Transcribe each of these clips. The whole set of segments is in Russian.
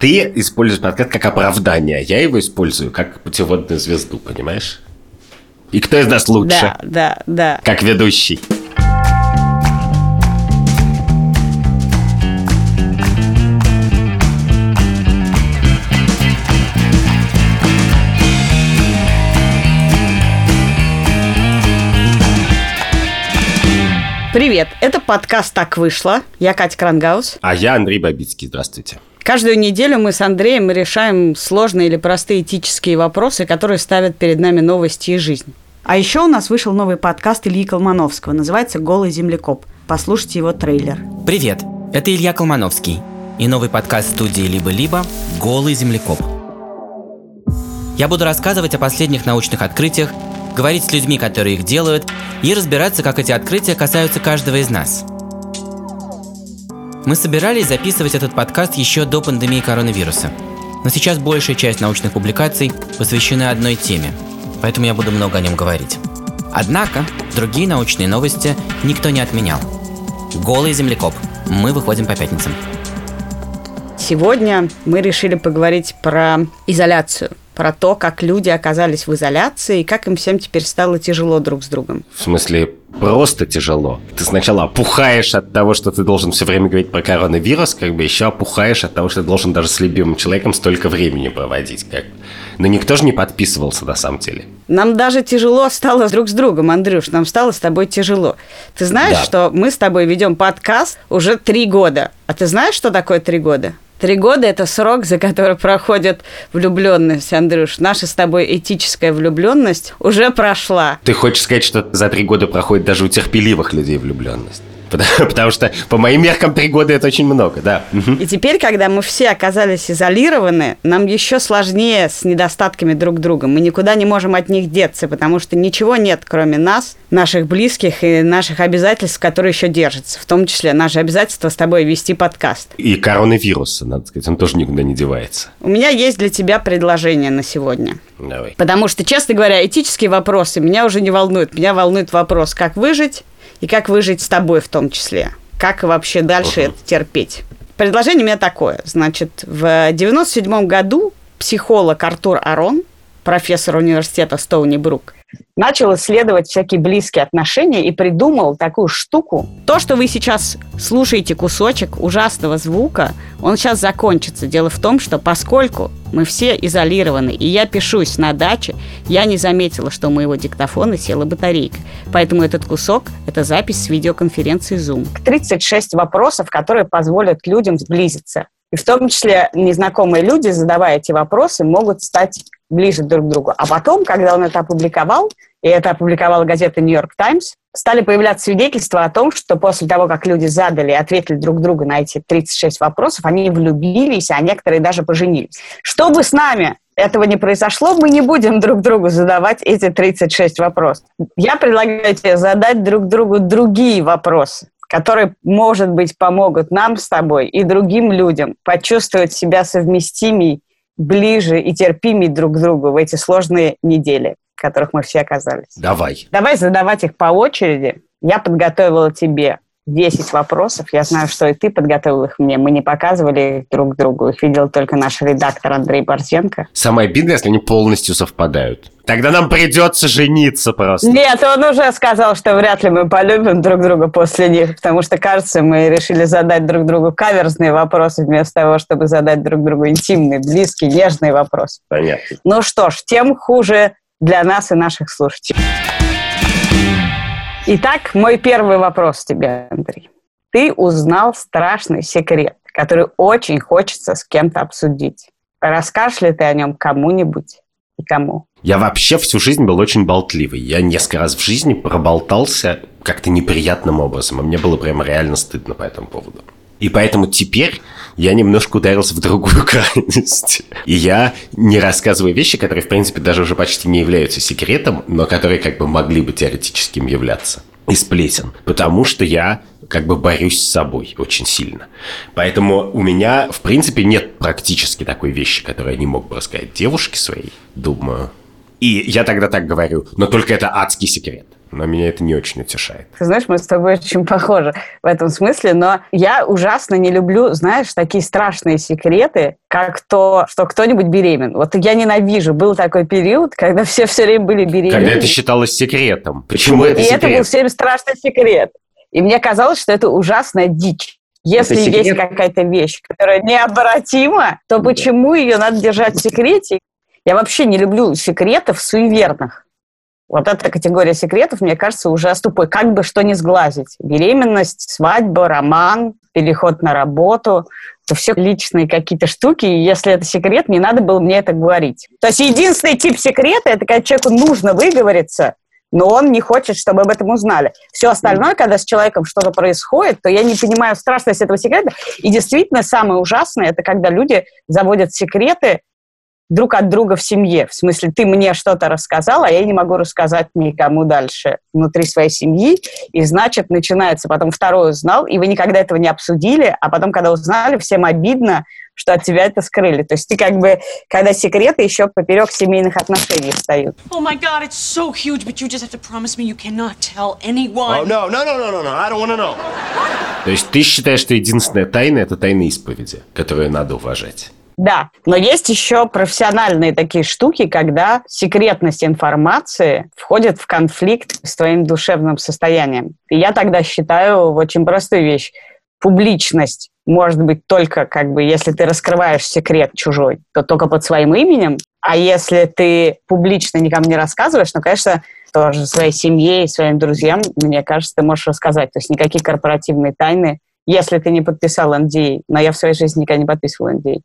Ты используешь подкаст как оправдание, я его использую как путеводную звезду, понимаешь? И кто из нас лучше? Да, да, да. Как ведущий. Привет, это подкаст «Так вышло». Я Катя Крангаус. А я Андрей Бабицкий. Здравствуйте. Каждую неделю мы с Андреем решаем сложные или простые этические вопросы, которые ставят перед нами новости и жизнь. А еще у нас вышел новый подкаст Ильи Колмановского. Называется «Голый землекоп». Послушайте его трейлер. Привет, это Илья Колмановский и новый подкаст студии «Либо-либо» «Голый землекоп». Я буду рассказывать о последних научных открытиях, говорить с людьми, которые их делают, и разбираться, как эти открытия касаются каждого из нас. Мы собирались записывать этот подкаст еще до пандемии коронавируса, но сейчас большая часть научных публикаций посвящена одной теме, поэтому я буду много о нем говорить. Однако, другие научные новости никто не отменял. Голый землекоп. Мы выходим по пятницам. Сегодня мы решили поговорить про изоляцию про то, как люди оказались в изоляции и как им всем теперь стало тяжело друг с другом. В смысле, просто тяжело. Ты сначала опухаешь от того, что ты должен все время говорить про коронавирус, как бы еще опухаешь от того, что ты должен даже с любимым человеком столько времени проводить. Как... Но никто же не подписывался на самом деле. Нам даже тяжело стало друг с другом, Андрюш, нам стало с тобой тяжело. Ты знаешь, да. что мы с тобой ведем подкаст уже три года. А ты знаешь, что такое три года? Три года – это срок, за который проходит влюбленность, Андрюш. Наша с тобой этическая влюбленность уже прошла. Ты хочешь сказать, что за три года проходит даже у терпеливых людей влюбленность? Потому что по моим меркам три года это очень много, да. И теперь, когда мы все оказались изолированы, нам еще сложнее с недостатками друг друга. Мы никуда не можем от них деться, потому что ничего нет, кроме нас, наших близких и наших обязательств, которые еще держатся. В том числе наше обязательство с тобой вести подкаст. И коронавируса, надо сказать, он тоже никуда не девается. У меня есть для тебя предложение на сегодня. Давай. Потому что, честно говоря, этические вопросы меня уже не волнуют. Меня волнует вопрос, как выжить и как выжить с тобой в том числе. Как вообще дальше uh-huh. это терпеть. Предложение у меня такое. Значит, в 97 году психолог Артур Арон, профессор университета Стоуни Брук, начал исследовать всякие близкие отношения и придумал такую штуку. То, что вы сейчас слушаете кусочек ужасного звука, он сейчас закончится. Дело в том, что поскольку мы все изолированы, и я пишусь на даче, я не заметила, что у моего диктофона села батарейка. Поэтому этот кусок – это запись с видеоконференции Zoom. 36 вопросов, которые позволят людям сблизиться. И в том числе незнакомые люди, задавая эти вопросы, могут стать ближе друг к другу. А потом, когда он это опубликовал, и это опубликовала газета «Нью-Йорк Таймс», стали появляться свидетельства о том, что после того, как люди задали и ответили друг другу на эти 36 вопросов, они влюбились, а некоторые даже поженились. Чтобы с нами этого не произошло, мы не будем друг другу задавать эти 36 вопросов. Я предлагаю тебе задать друг другу другие вопросы которые, может быть, помогут нам с тобой и другим людям почувствовать себя совместимей, ближе и терпимей друг к другу в эти сложные недели, в которых мы все оказались. Давай. Давай задавать их по очереди. Я подготовила тебе 10 вопросов. Я знаю, что и ты подготовил их мне. Мы не показывали их друг другу. Их видел только наш редактор Андрей Борзенко. Самое обидное, если они полностью совпадают. Тогда нам придется жениться просто. Нет, он уже сказал, что вряд ли мы полюбим друг друга после них, потому что, кажется, мы решили задать друг другу каверзные вопросы вместо того, чтобы задать друг другу интимные, близкие, нежные вопросы. Понятно. Ну что ж, тем хуже для нас и наших слушателей. Итак, мой первый вопрос тебе, Андрей. Ты узнал страшный секрет, который очень хочется с кем-то обсудить. Расскажешь ли ты о нем кому-нибудь и кому? Я вообще всю жизнь был очень болтливый. Я несколько раз в жизни проболтался как-то неприятным образом, а мне было прямо реально стыдно по этому поводу. И поэтому теперь я немножко ударился в другую крайность. И я не рассказываю вещи, которые, в принципе, даже уже почти не являются секретом, но которые как бы могли бы теоретически им являться из плесен. Потому что я как бы борюсь с собой очень сильно. Поэтому у меня, в принципе, нет практически такой вещи, которую я не мог бы рассказать девушке своей, думаю. И я тогда так говорю, но только это адский секрет. Но меня это не очень утешает. Ты знаешь, мы с тобой очень похожи в этом смысле, но я ужасно не люблю, знаешь, такие страшные секреты, как то, что кто-нибудь беременен. Вот я ненавижу. Был такой период, когда все все время были беременны. Когда это считалось секретом. Почему это И секрет? это был все время страшный секрет. И мне казалось, что это ужасная дичь. Если есть какая-то вещь, которая необратима, то почему ее надо держать в секрете? Я вообще не люблю секретов суеверных. Вот эта категория секретов, мне кажется, ужасно тупой. Как бы что ни сглазить. Беременность, свадьба, роман, переход на работу. Это все личные какие-то штуки. И если это секрет, не надо было мне это говорить. То есть единственный тип секрета, это когда человеку нужно выговориться, но он не хочет, чтобы об этом узнали. Все остальное, когда с человеком что-то происходит, то я не понимаю страшность этого секрета. И действительно, самое ужасное, это когда люди заводят секреты друг от друга в семье. В смысле, ты мне что-то рассказал, а я не могу рассказать никому дальше внутри своей семьи. И значит, начинается потом второй узнал, и вы никогда этого не обсудили, а потом, когда узнали, всем обидно, что от тебя это скрыли. То есть ты как бы, когда секреты еще поперек семейных отношений встают. Oh my god, it's so huge, but you just have to promise me you cannot tell anyone. Oh, no, no, no, no, no, no. I don't want to know. То есть ты считаешь, что единственная тайна – это тайна исповеди, которую надо уважать? Да, но есть еще профессиональные такие штуки, когда секретность информации входит в конфликт с твоим душевным состоянием. И я тогда считаю очень простую вещь. Публичность может быть только, как бы, если ты раскрываешь секрет чужой, то только под своим именем. А если ты публично никому не рассказываешь, ну, конечно, тоже своей семье и своим друзьям, мне кажется, ты можешь рассказать. То есть никакие корпоративные тайны, если ты не подписал NDA. Но я в своей жизни никогда не подписывал NDA.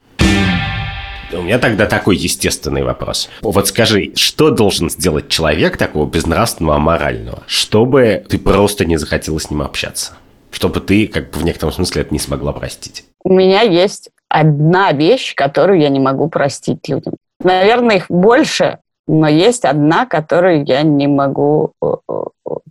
У меня тогда такой естественный вопрос. Вот скажи, что должен сделать человек такого безнравственного, аморального, чтобы ты просто не захотела с ним общаться? Чтобы ты, как бы в некотором смысле, это не смогла простить? У меня есть одна вещь, которую я не могу простить людям. Наверное, их больше, но есть одна, которую я не могу э, э,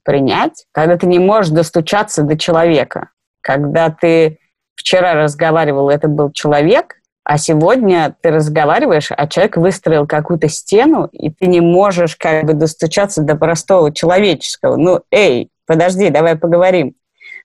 принять. Когда ты не можешь достучаться до человека. Когда ты вчера разговаривал, это был человек, а сегодня ты разговариваешь, а человек выстроил какую-то стену, и ты не можешь как бы достучаться до простого человеческого. Ну, эй, подожди, давай поговорим.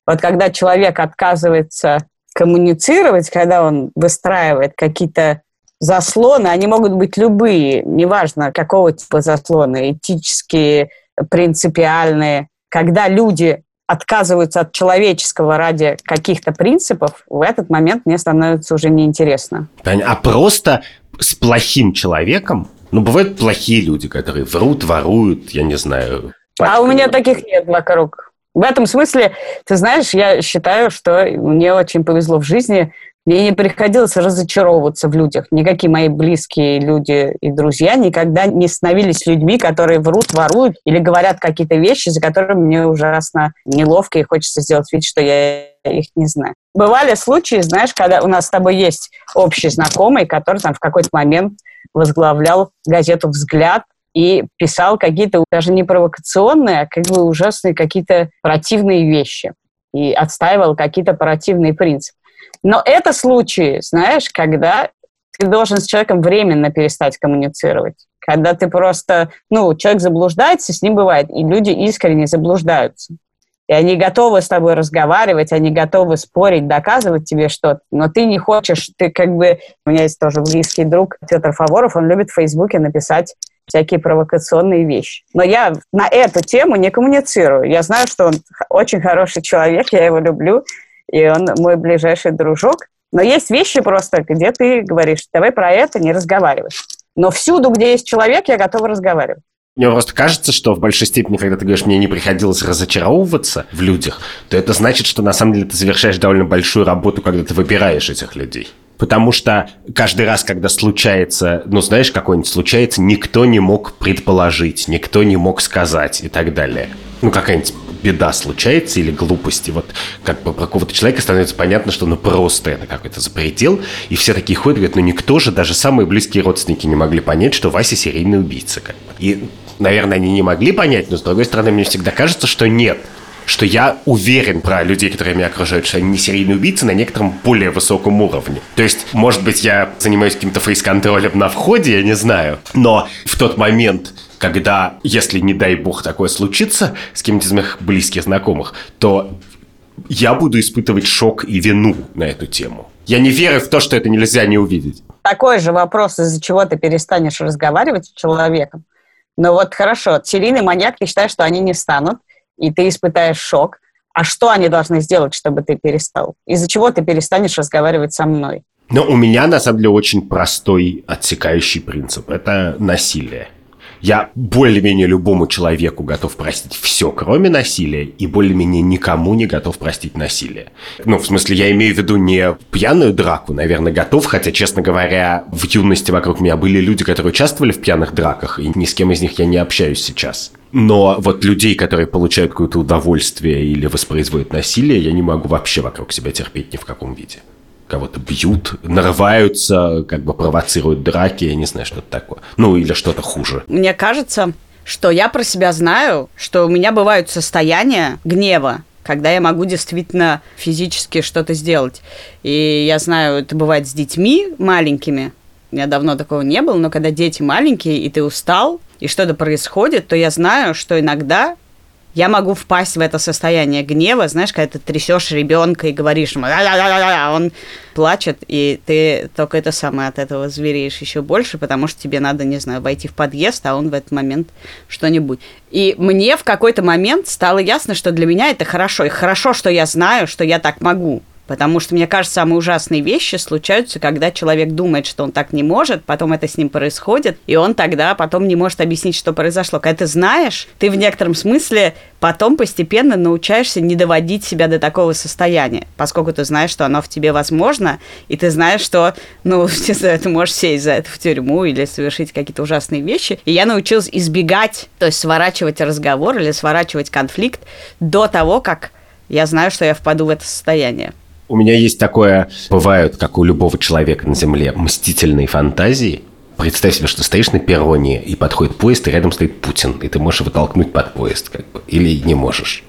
Вот когда человек отказывается коммуницировать, когда он выстраивает какие-то заслоны, они могут быть любые, неважно какого типа заслоны, этические, принципиальные. Когда люди отказываются от человеческого ради каких-то принципов, в этот момент мне становится уже неинтересно. А просто с плохим человеком, ну, бывают плохие люди, которые врут, воруют, я не знаю. А у меня таких нет вокруг. В этом смысле, ты знаешь, я считаю, что мне очень повезло в жизни. Мне не приходилось разочаровываться в людях. Никакие мои близкие люди и друзья никогда не становились людьми, которые врут, воруют или говорят какие-то вещи, за которыми мне ужасно неловко и хочется сделать вид, что я их не знаю. Бывали случаи, знаешь, когда у нас с тобой есть общий знакомый, который там в какой-то момент возглавлял газету «Взгляд», и писал какие-то даже не провокационные, а как бы ужасные какие-то противные вещи. И отстаивал какие-то противные принципы. Но это случаи, знаешь, когда ты должен с человеком временно перестать коммуницировать. Когда ты просто, ну, человек заблуждается, с ним бывает, и люди искренне заблуждаются. И они готовы с тобой разговаривать, они готовы спорить, доказывать тебе что-то, но ты не хочешь, ты как бы... У меня есть тоже близкий друг Петр Фаворов, он любит в Фейсбуке написать всякие провокационные вещи. Но я на эту тему не коммуницирую. Я знаю, что он очень хороший человек, я его люблю, и он мой ближайший дружок. Но есть вещи просто, где ты говоришь, давай про это не разговаривай. Но всюду, где есть человек, я готова разговаривать. Мне просто кажется, что в большей степени, когда ты говоришь, мне не приходилось разочаровываться в людях, то это значит, что на самом деле ты совершаешь довольно большую работу, когда ты выбираешь этих людей. Потому что каждый раз, когда случается, ну, знаешь, какой-нибудь случается, никто не мог предположить, никто не мог сказать и так далее. Ну, какая-нибудь беда случается или глупости, вот как бы про какого-то человека становится понятно, что ну просто это какой-то запретил, и все такие ходят, говорят, ну никто же, даже самые близкие родственники не могли понять, что Вася серийный убийца. Как бы. И, наверное, они не могли понять, но с другой стороны, мне всегда кажется, что нет что я уверен про людей, которые меня окружают, что они не серийные убийцы на некотором более высоком уровне. То есть, может быть, я занимаюсь каким-то фейс-контролем на входе, я не знаю, но в тот момент, когда, если, не дай бог, такое случится с кем-нибудь из моих близких знакомых, то я буду испытывать шок и вину на эту тему. Я не верю в то, что это нельзя не увидеть. Такой же вопрос, из-за чего ты перестанешь разговаривать с человеком. Но вот хорошо, серийный маньяк, ты считаешь, что они не станут, и ты испытаешь шок. А что они должны сделать, чтобы ты перестал? Из-за чего ты перестанешь разговаривать со мной? Но у меня, на самом деле, очень простой отсекающий принцип. Это насилие. Я более-менее любому человеку готов простить все, кроме насилия, и более-менее никому не готов простить насилие. Ну, в смысле, я имею в виду не пьяную драку, наверное, готов, хотя, честно говоря, в юности вокруг меня были люди, которые участвовали в пьяных драках, и ни с кем из них я не общаюсь сейчас. Но вот людей, которые получают какое-то удовольствие или воспроизводят насилие, я не могу вообще вокруг себя терпеть ни в каком виде кого-то бьют, нарываются, как бы провоцируют драки, я не знаю, что-то такое. Ну, или что-то хуже. Мне кажется, что я про себя знаю, что у меня бывают состояния гнева, когда я могу действительно физически что-то сделать. И я знаю, это бывает с детьми маленькими. У меня давно такого не было, но когда дети маленькие, и ты устал, и что-то происходит, то я знаю, что иногда я могу впасть в это состояние гнева, знаешь, когда ты трясешь ребенка и говоришь ему, а он плачет, и ты только это самое от этого звереешь еще больше, потому что тебе надо, не знаю, войти в подъезд, а он в этот момент что-нибудь. И мне в какой-то момент стало ясно, что для меня это хорошо, и хорошо, что я знаю, что я так могу. Потому что, мне кажется, самые ужасные вещи случаются, когда человек думает, что он так не может, потом это с ним происходит, и он тогда потом не может объяснить, что произошло. Когда ты знаешь, ты в некотором смысле потом постепенно научаешься не доводить себя до такого состояния, поскольку ты знаешь, что оно в тебе возможно, и ты знаешь, что, ну, не знаю, ты можешь сесть за это в тюрьму или совершить какие-то ужасные вещи. И я научилась избегать, то есть сворачивать разговор или сворачивать конфликт до того, как я знаю, что я впаду в это состояние. У меня есть такое, бывают, как у любого человека на Земле, мстительные фантазии. Представь себе, что стоишь на перроне, и подходит поезд, и рядом стоит Путин, и ты можешь его толкнуть под поезд, как бы, или не можешь.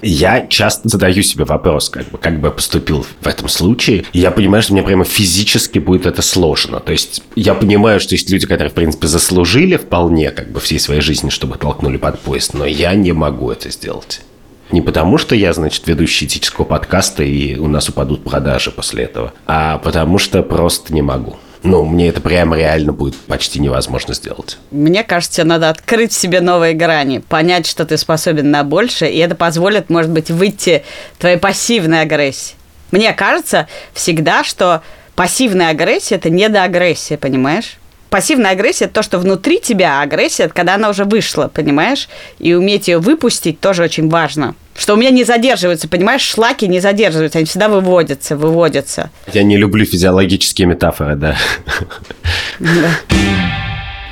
Я часто задаю себе вопрос, как бы, как бы я поступил в этом случае. И я понимаю, что мне прямо физически будет это сложно. То есть я понимаю, что есть люди, которые, в принципе, заслужили вполне как бы всей своей жизни, чтобы толкнули под поезд, но я не могу это сделать. Не потому, что я, значит, ведущий этического подкаста, и у нас упадут продажи после этого, а потому что просто не могу. Ну, мне это прямо реально будет почти невозможно сделать. Мне кажется, надо открыть себе новые грани, понять, что ты способен на больше, и это позволит, может быть, выйти твоей пассивной агрессии. Мне кажется всегда, что пассивная агрессия – это недоагрессия, понимаешь? Пассивная агрессия – это то, что внутри тебя, агрессия – это когда она уже вышла, понимаешь? И уметь ее выпустить тоже очень важно. Что у меня не задерживаются, понимаешь, шлаки не задерживаются, они всегда выводятся, выводятся. Я не люблю физиологические метафоры, да.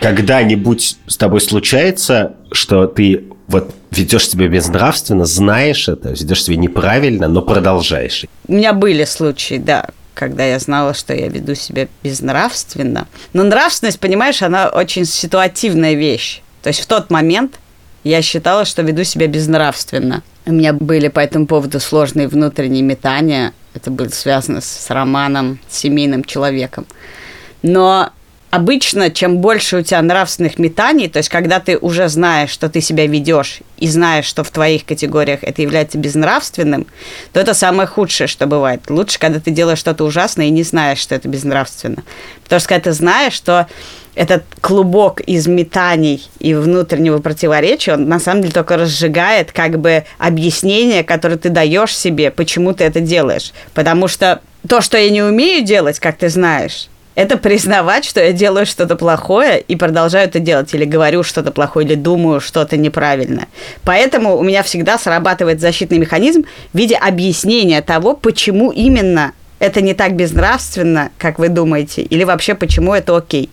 Когда-нибудь с тобой случается, что ты вот ведешь себя безнравственно, знаешь это, ведешь себя неправильно, но продолжаешь. У меня были случаи, да, когда я знала, что я веду себя безнравственно. Но нравственность, понимаешь, она очень ситуативная вещь. То есть в тот момент я считала, что веду себя безнравственно. У меня были по этому поводу сложные внутренние метания. Это было связано с романом, с семейным человеком. Но обычно, чем больше у тебя нравственных метаний, то есть когда ты уже знаешь, что ты себя ведешь, и знаешь, что в твоих категориях это является безнравственным, то это самое худшее, что бывает. Лучше, когда ты делаешь что-то ужасное и не знаешь, что это безнравственно. Потому что когда ты знаешь, что этот клубок из метаний и внутреннего противоречия, он на самом деле только разжигает как бы объяснение, которое ты даешь себе, почему ты это делаешь. Потому что то, что я не умею делать, как ты знаешь, это признавать, что я делаю что-то плохое и продолжаю это делать, или говорю что-то плохое, или думаю что-то неправильно. Поэтому у меня всегда срабатывает защитный механизм в виде объяснения того, почему именно это не так безнравственно, как вы думаете, или вообще почему это окей.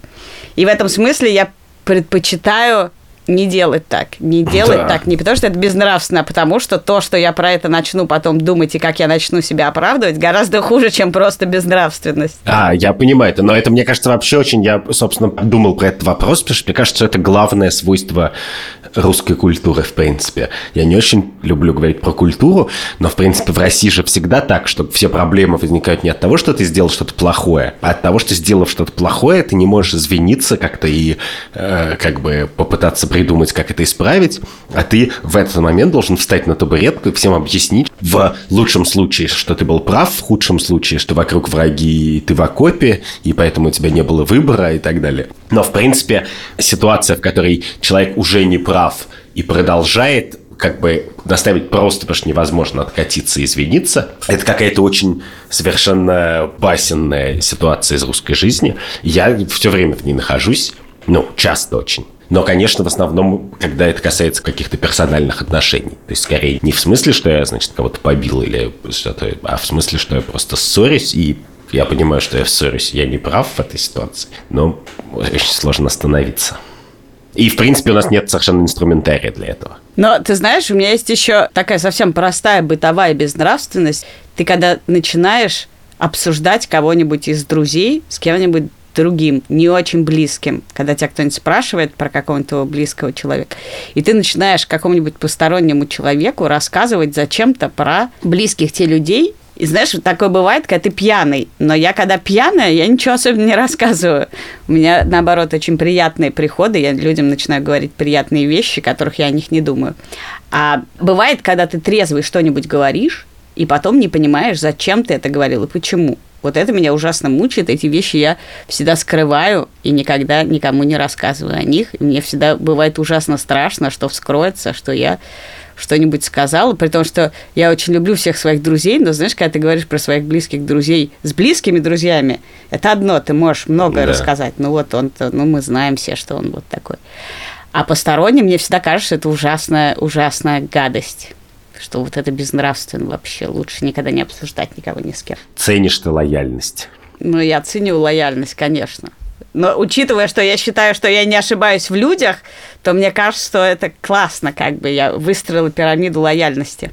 И в этом смысле я предпочитаю не делать так. Не делать да. так не потому, что это безнравственно, а потому что то, что я про это начну потом думать и как я начну себя оправдывать, гораздо хуже, чем просто безнравственность. А, я понимаю это, но это, мне кажется, вообще очень... Я, собственно, думал про этот вопрос, потому что мне кажется, это главное свойство русской культуры, в принципе. Я не очень люблю говорить про культуру, но, в принципе, в России же всегда так, что все проблемы возникают не от того, что ты сделал что-то плохое, а от того, что сделав что-то плохое, ты не можешь извиниться как-то и э, как бы попытаться придумать, как это исправить, а ты в этот момент должен встать на табуретку и всем объяснить в лучшем случае, что ты был прав, в худшем случае, что вокруг враги и ты в окопе, и поэтому у тебя не было выбора и так далее. Но, в принципе, ситуация, в которой человек уже не прав и продолжает как бы доставить просто, потому что невозможно откатиться и извиниться. Это какая-то очень совершенно басенная ситуация из русской жизни. Я все время в ней нахожусь, ну, часто очень. Но, конечно, в основном, когда это касается каких-то персональных отношений. То есть, скорее, не в смысле, что я, значит, кого-то побил или что-то, а в смысле, что я просто ссорюсь, и я понимаю, что я ссорюсь, я не прав в этой ситуации, но очень сложно остановиться. И, в принципе, у нас нет совершенно инструментария для этого. Но ты знаешь, у меня есть еще такая совсем простая бытовая безнравственность. Ты когда начинаешь обсуждать кого-нибудь из друзей с кем-нибудь другим, не очень близким, когда тебя кто-нибудь спрашивает про какого-нибудь близкого человека, и ты начинаешь какому-нибудь постороннему человеку рассказывать зачем-то про близких те людей, и знаешь, такое бывает, когда ты пьяный. Но я, когда пьяная, я ничего особенно не рассказываю. У меня, наоборот, очень приятные приходы. Я людям начинаю говорить приятные вещи, которых я о них не думаю. А бывает, когда ты трезвый что-нибудь говоришь, и потом не понимаешь, зачем ты это говорил и почему. Вот это меня ужасно мучает. Эти вещи я всегда скрываю и никогда никому не рассказываю о них. И мне всегда бывает ужасно страшно, что вскроется, что я что-нибудь сказала, при том, что я очень люблю всех своих друзей, но знаешь, когда ты говоришь про своих близких друзей с близкими друзьями, это одно, ты можешь многое да. рассказать, ну вот он, ну мы знаем все, что он вот такой. А посторонним мне всегда кажется, что это ужасная, ужасная гадость что вот это безнравственно вообще. Лучше никогда не обсуждать никого ни с кем. Ценишь ты лояльность? Ну, я ценю лояльность, конечно. Но учитывая, что я считаю, что я не ошибаюсь в людях, то мне кажется, что это классно, как бы я выстроила пирамиду лояльности.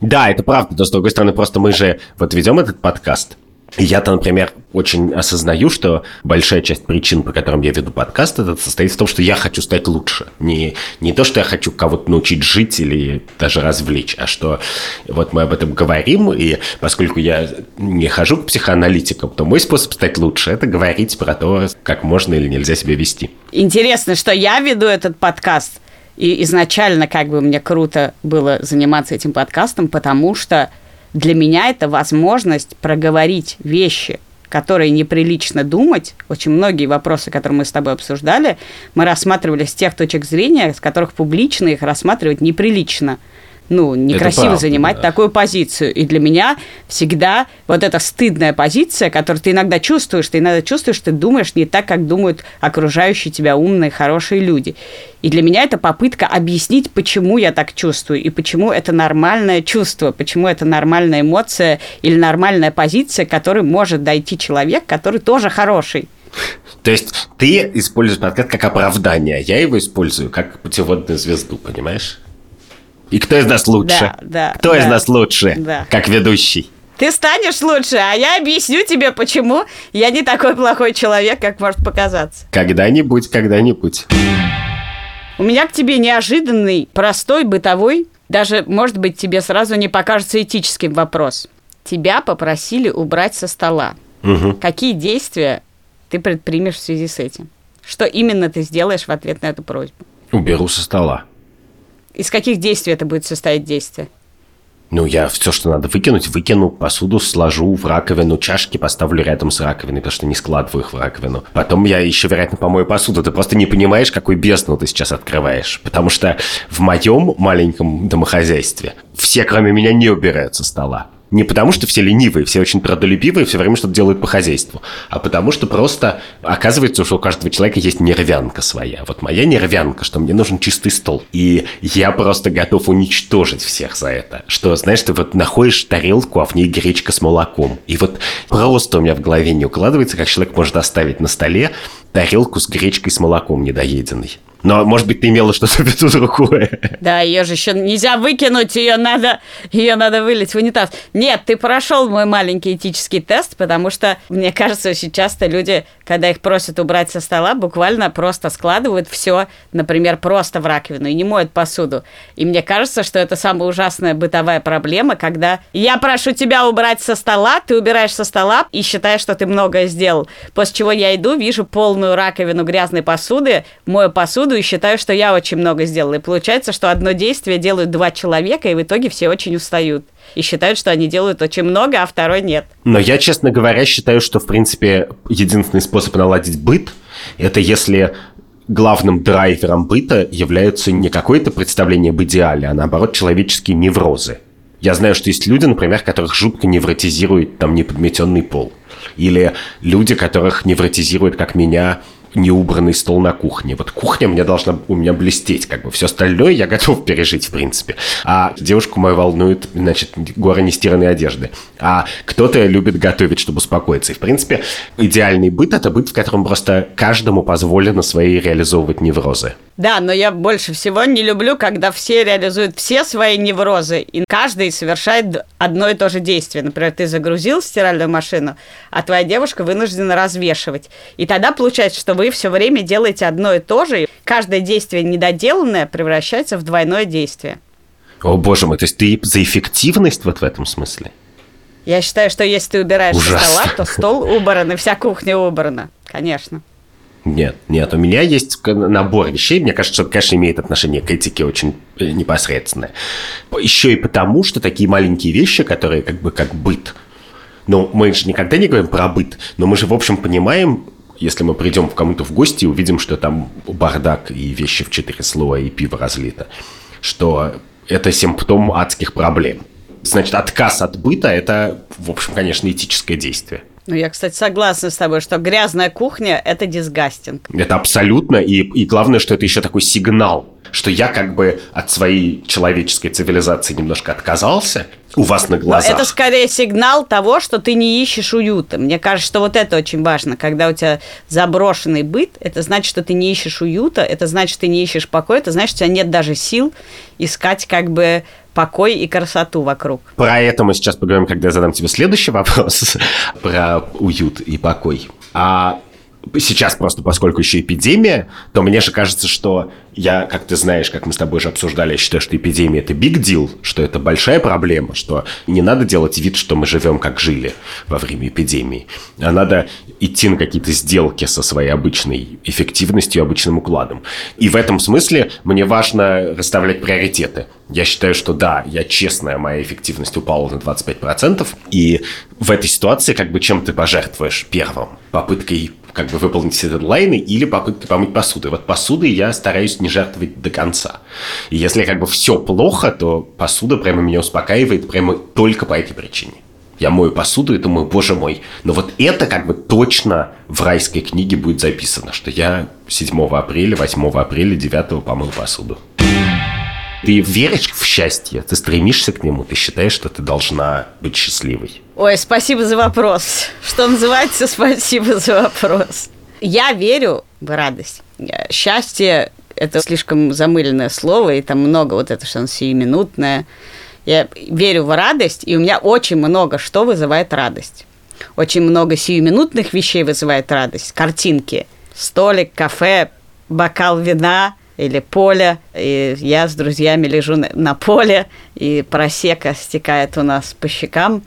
Да, это правда, но с другой стороны, просто мы же вот ведем этот подкаст, я-то, например, очень осознаю, что большая часть причин, по которым я веду подкаст, это состоит в том, что я хочу стать лучше. Не, не то, что я хочу кого-то научить жить или даже развлечь, а что вот мы об этом говорим, и поскольку я не хожу к психоаналитикам, то мой способ стать лучше – это говорить про то, как можно или нельзя себя вести. Интересно, что я веду этот подкаст, и изначально как бы мне круто было заниматься этим подкастом, потому что для меня это возможность проговорить вещи, которые неприлично думать. Очень многие вопросы, которые мы с тобой обсуждали, мы рассматривали с тех точек зрения, с которых публично их рассматривать неприлично ну, некрасиво занимать да. такую позицию. И для меня всегда вот эта стыдная позиция, которую ты иногда чувствуешь, ты иногда чувствуешь, ты думаешь не так, как думают окружающие тебя умные, хорошие люди. И для меня это попытка объяснить, почему я так чувствую, и почему это нормальное чувство, почему это нормальная эмоция или нормальная позиция, к которой может дойти человек, который тоже хороший. То есть ты используешь подкаст как оправдание, я его использую как путеводную звезду, понимаешь? И кто из нас лучше? Да, да. Кто да, из нас лучше, да. как ведущий? Ты станешь лучше, а я объясню тебе, почему я не такой плохой человек, как может показаться. Когда-нибудь, когда-нибудь. У меня к тебе неожиданный, простой, бытовой, даже, может быть, тебе сразу не покажется этическим вопрос. Тебя попросили убрать со стола. Угу. Какие действия ты предпримешь в связи с этим? Что именно ты сделаешь в ответ на эту просьбу? Уберу со стола. Из каких действий это будет состоять действие? Ну, я все, что надо выкинуть, выкину, посуду сложу в раковину, чашки поставлю рядом с раковиной, потому что не складываю их в раковину. Потом я еще, вероятно, помою посуду. Ты просто не понимаешь, какой бездну ты сейчас открываешь. Потому что в моем маленьком домохозяйстве все, кроме меня, не убирают со стола. Не потому, что все ленивые, все очень трудолюбивые, все время что-то делают по хозяйству, а потому что просто оказывается, что у каждого человека есть нервянка своя. Вот моя нервянка, что мне нужен чистый стол. И я просто готов уничтожить всех за это. Что, знаешь, ты вот находишь тарелку, а в ней гречка с молоком. И вот просто у меня в голове не укладывается, как человек может оставить на столе тарелку с гречкой с молоком недоеденной. Но, может быть, ты имела что-то в виду другое. Да, ее же еще нельзя выкинуть, ее надо, ее надо вылить в унитаз. Нет, ты прошел мой маленький этический тест, потому что, мне кажется, очень часто люди, когда их просят убрать со стола, буквально просто складывают все, например, просто в раковину и не моют посуду. И мне кажется, что это самая ужасная бытовая проблема, когда я прошу тебя убрать со стола, ты убираешь со стола и считаешь, что ты многое сделал. После чего я иду, вижу полную раковину грязной посуды, мою посуду и считаю, что я очень много сделала. И получается, что одно действие делают два человека, и в итоге все очень устают. И считают, что они делают очень много, а второй нет. Но я, честно говоря, считаю, что, в принципе, единственный способ наладить быт – это если главным драйвером быта являются не какое-то представление об идеале, а наоборот человеческие неврозы. Я знаю, что есть люди, например, которых жутко невротизирует там неподметенный пол. Или люди, которых невротизирует, как меня, неубранный стол на кухне. Вот кухня мне должна у меня блестеть, как бы все остальное я готов пережить, в принципе. А девушку мою волнует, значит, горы нестиранной одежды. А кто-то любит готовить, чтобы успокоиться. И, в принципе, идеальный быт – это быт, в котором просто каждому позволено свои реализовывать неврозы. Да, но я больше всего не люблю, когда все реализуют все свои неврозы, и каждый совершает одно и то же действие. Например, ты загрузил стиральную машину, а твоя девушка вынуждена развешивать. И тогда получается, что вы все время делаете одно и то же, и каждое действие недоделанное превращается в двойное действие. О, боже мой, то есть ты за эффективность вот в этом смысле? Я считаю, что если ты убираешь Ужасно. со стола, то стол убран, и вся кухня убрана. Конечно. Нет, нет, у меня есть набор вещей, мне кажется, что конечно, имеет отношение к этике очень э, непосредственное. Еще и потому, что такие маленькие вещи, которые как бы как быт, ну, мы же никогда не говорим про быт, но мы же, в общем, понимаем, если мы придем к кому-то в гости и увидим, что там бардак и вещи в четыре слоя и пиво разлито, что это симптом адских проблем. Значит, отказ от быта – это, в общем, конечно, этическое действие. Ну, я, кстати, согласна с тобой, что грязная кухня – это дисгастинг. Это абсолютно, и, и главное, что это еще такой сигнал, что я как бы от своей человеческой цивилизации немножко отказался у вас на Но глазах. это скорее сигнал того, что ты не ищешь уюта. Мне кажется, что вот это очень важно. Когда у тебя заброшенный быт, это значит, что ты не ищешь уюта, это значит, что ты не ищешь покоя, это значит, что у тебя нет даже сил искать как бы покой и красоту вокруг. Про это мы сейчас поговорим, когда я задам тебе следующий вопрос про уют и покой. А сейчас просто, поскольку еще эпидемия, то мне же кажется, что я, как ты знаешь, как мы с тобой же обсуждали, я считаю, что эпидемия – это big deal, что это большая проблема, что не надо делать вид, что мы живем как жили во время эпидемии, а надо идти на какие-то сделки со своей обычной эффективностью, обычным укладом. И в этом смысле мне важно расставлять приоритеты. Я считаю, что да, я честная, моя эффективность упала на 25%, и в этой ситуации как бы чем ты пожертвуешь первым? Попыткой как бы выполнить все дедлайны или попыткой помыть посуду. И вот посудой я стараюсь не жертвовать до конца. И если как бы все плохо, то посуда прямо меня успокаивает прямо только по этой причине. Я мою посуду и думаю, боже мой. Но вот это как бы точно в райской книге будет записано, что я 7 апреля, 8 апреля, 9 помыл посуду. Ты веришь в счастье, ты стремишься к нему, ты считаешь, что ты должна быть счастливой. Ой, спасибо за вопрос. Что называется, спасибо за вопрос. Я верю в радость. Счастье – это слишком замыленное слово, и там много вот это, что оно сиюминутное. Я верю в радость, и у меня очень много что вызывает радость. Очень много сиюминутных вещей вызывает радость. Картинки. Столик, кафе, бокал вина или поле. И я с друзьями лежу на, поле, и просека стекает у нас по щекам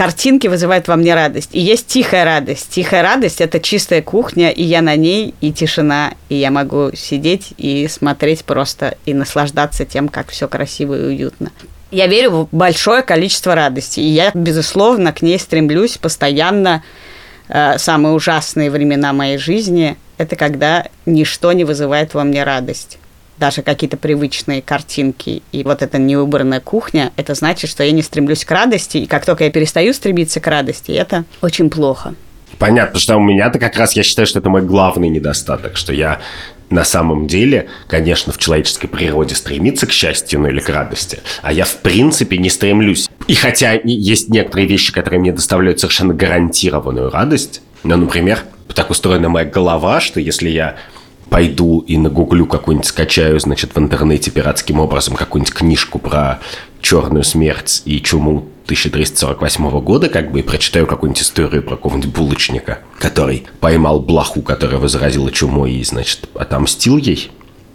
картинки вызывают во мне радость. И есть тихая радость. Тихая радость – это чистая кухня, и я на ней, и тишина, и я могу сидеть и смотреть просто, и наслаждаться тем, как все красиво и уютно. Я верю в большое количество радости, и я, безусловно, к ней стремлюсь постоянно. Э, Самые ужасные времена моей жизни – это когда ничто не вызывает во мне радость даже какие-то привычные картинки, и вот эта неубранная кухня, это значит, что я не стремлюсь к радости, и как только я перестаю стремиться к радости, это очень плохо. Понятно, что у меня-то как раз, я считаю, что это мой главный недостаток, что я на самом деле, конечно, в человеческой природе стремиться к счастью, ну или к радости, а я в принципе не стремлюсь. И хотя есть некоторые вещи, которые мне доставляют совершенно гарантированную радость, ну, например, так устроена моя голова, что если я пойду и нагуглю какую-нибудь, скачаю, значит, в интернете пиратским образом какую-нибудь книжку про черную смерть и чуму 1348 года, как бы, и прочитаю какую-нибудь историю про какого-нибудь булочника, который поймал блоху, которая возразила чумой и, значит, отомстил ей,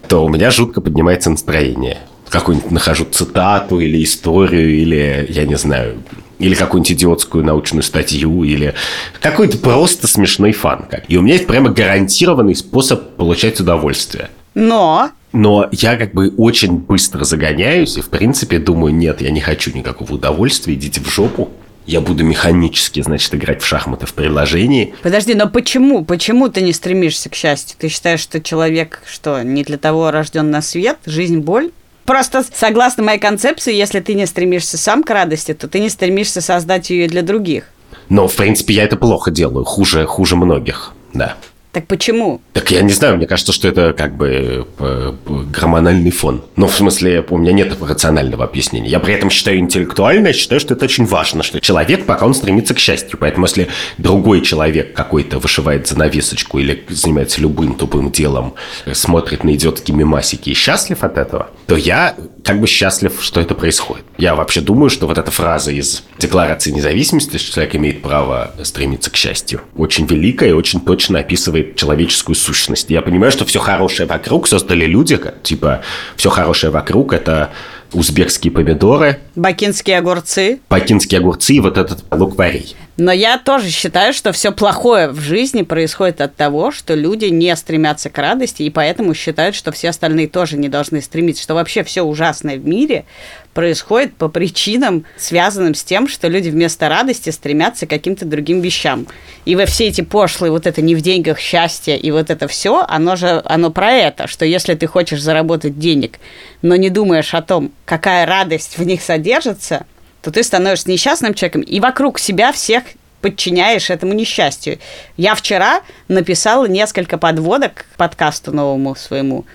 то у меня жутко поднимается настроение. Какую-нибудь нахожу цитату или историю, или, я не знаю, или какую-нибудь идиотскую научную статью, или какой-то просто смешной фан. И у меня есть прямо гарантированный способ получать удовольствие. Но Но я как бы очень быстро загоняюсь и, в принципе, думаю, нет, я не хочу никакого удовольствия, идите в жопу. Я буду механически, значит, играть в шахматы в приложении. Подожди, но почему? Почему ты не стремишься к счастью? Ты считаешь, что человек, что, не для того рожден на свет? Жизнь – боль? Просто согласно моей концепции, если ты не стремишься сам к радости, то ты не стремишься создать ее для других. Но, в принципе, я это плохо делаю, хуже, хуже многих, да. Так почему? Так я не знаю, мне кажется, что это как бы э, гормональный фон. Ну, в смысле, у меня нет рационального объяснения. Я при этом считаю интеллектуально, считаю, что это очень важно, что человек, пока он стремится к счастью. Поэтому, если другой человек какой-то вышивает занавесочку или занимается любым тупым делом, смотрит на идиотские мемасики и счастлив от этого, то я как бы счастлив, что это происходит. Я вообще думаю, что вот эта фраза из Декларации независимости, что человек имеет право стремиться к счастью, очень великая и очень точно описывает человеческую сущность. Я понимаю, что все хорошее вокруг создали люди, типа, все хорошее вокруг – это узбекские помидоры, Бакинские огурцы. пакинские огурцы и вот этот лук-варей. Но я тоже считаю, что все плохое в жизни происходит от того, что люди не стремятся к радости, и поэтому считают, что все остальные тоже не должны стремиться, что вообще все ужасное в мире происходит по причинам, связанным с тем, что люди вместо радости стремятся к каким-то другим вещам. И во все эти пошлые, вот это не в деньгах счастье и вот это все, оно же, оно про это, что если ты хочешь заработать денег, но не думаешь о том, какая радость в них содержится, то ты становишься несчастным человеком и вокруг себя всех подчиняешь этому несчастью. Я вчера написала несколько подводок к подкасту новому своему,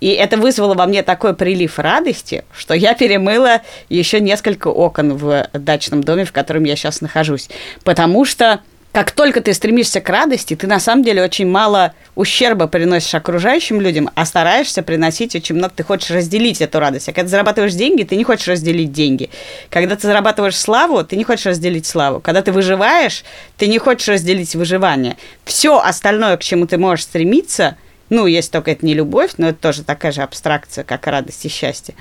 и это вызвало во мне такой прилив радости, что я перемыла еще несколько окон в дачном доме, в котором я сейчас нахожусь. Потому что как только ты стремишься к радости, ты на самом деле очень мало ущерба приносишь окружающим людям, а стараешься приносить очень много, ты хочешь разделить эту радость. А когда ты зарабатываешь деньги, ты не хочешь разделить деньги. Когда ты зарабатываешь славу, ты не хочешь разделить славу. Когда ты выживаешь, ты не хочешь разделить выживание. Все остальное, к чему ты можешь стремиться, ну, если только это не любовь, но это тоже такая же абстракция, как радость и счастье,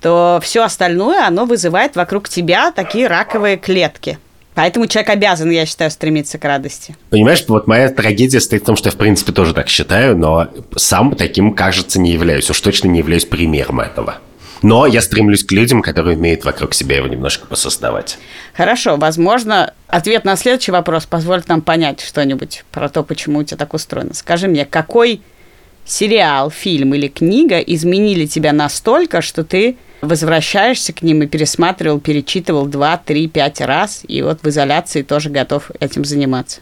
то все остальное, оно вызывает вокруг тебя такие раковые клетки. Поэтому человек обязан, я считаю, стремиться к радости. Понимаешь, вот моя трагедия стоит в том, что я, в принципе, тоже так считаю, но сам таким, кажется, не являюсь. Уж точно не являюсь примером этого. Но я стремлюсь к людям, которые умеют вокруг себя его немножко посоздавать. Хорошо, возможно, ответ на следующий вопрос позволит нам понять что-нибудь про то, почему у тебя так устроено. Скажи мне, какой сериал, фильм или книга изменили тебя настолько, что ты возвращаешься к ним и пересматривал, перечитывал два, три, пять раз, и вот в изоляции тоже готов этим заниматься?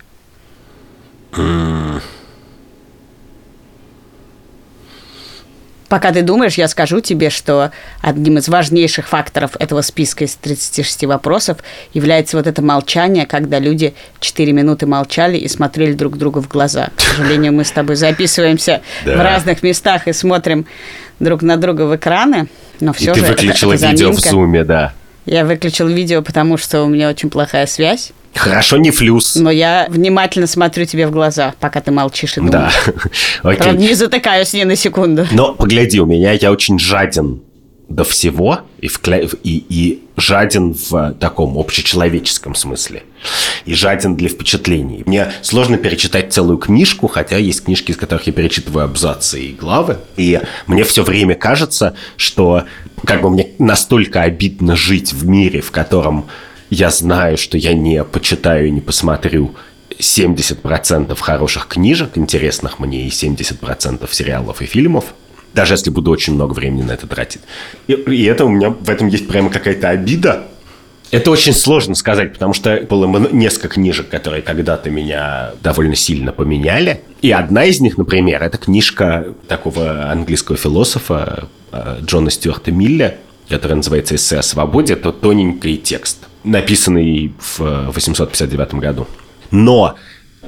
Пока ты думаешь, я скажу тебе, что одним из важнейших факторов этого списка из 36 вопросов является вот это молчание, когда люди 4 минуты молчали и смотрели друг другу в глаза. К сожалению, мы с тобой записываемся в разных местах и смотрим друг на друга в экраны, но все И же ты это- выключила это видео в зуме, да. Я выключил видео, потому что у меня очень плохая связь, Хорошо, не флюс. но я внимательно смотрю тебе в глаза, пока ты молчишь и думаешь. Да. Правда, Окей. не затыкаюсь ни на секунду. Но погляди, у меня я очень жаден до всего и, вкля... и, и жаден в таком общечеловеческом смысле. И жаден для впечатлений. Мне сложно перечитать целую книжку, хотя есть книжки, из которых я перечитываю абзацы и главы. И мне все время кажется, что как бы мне настолько обидно жить в мире, в котором я знаю, что я не почитаю и не посмотрю 70% хороших книжек, интересных мне, и 70% сериалов и фильмов, даже если буду очень много времени на это тратить. И, и это у меня в этом есть прямо какая-то обида. Это очень сложно сказать, потому что было несколько книжек, которые когда-то меня довольно сильно поменяли. И одна из них, например, это книжка такого английского философа э, Джона Стюарта Милля, которая называется «Эссе о свободе». Это тоненький текст, написанный в 859 году. Но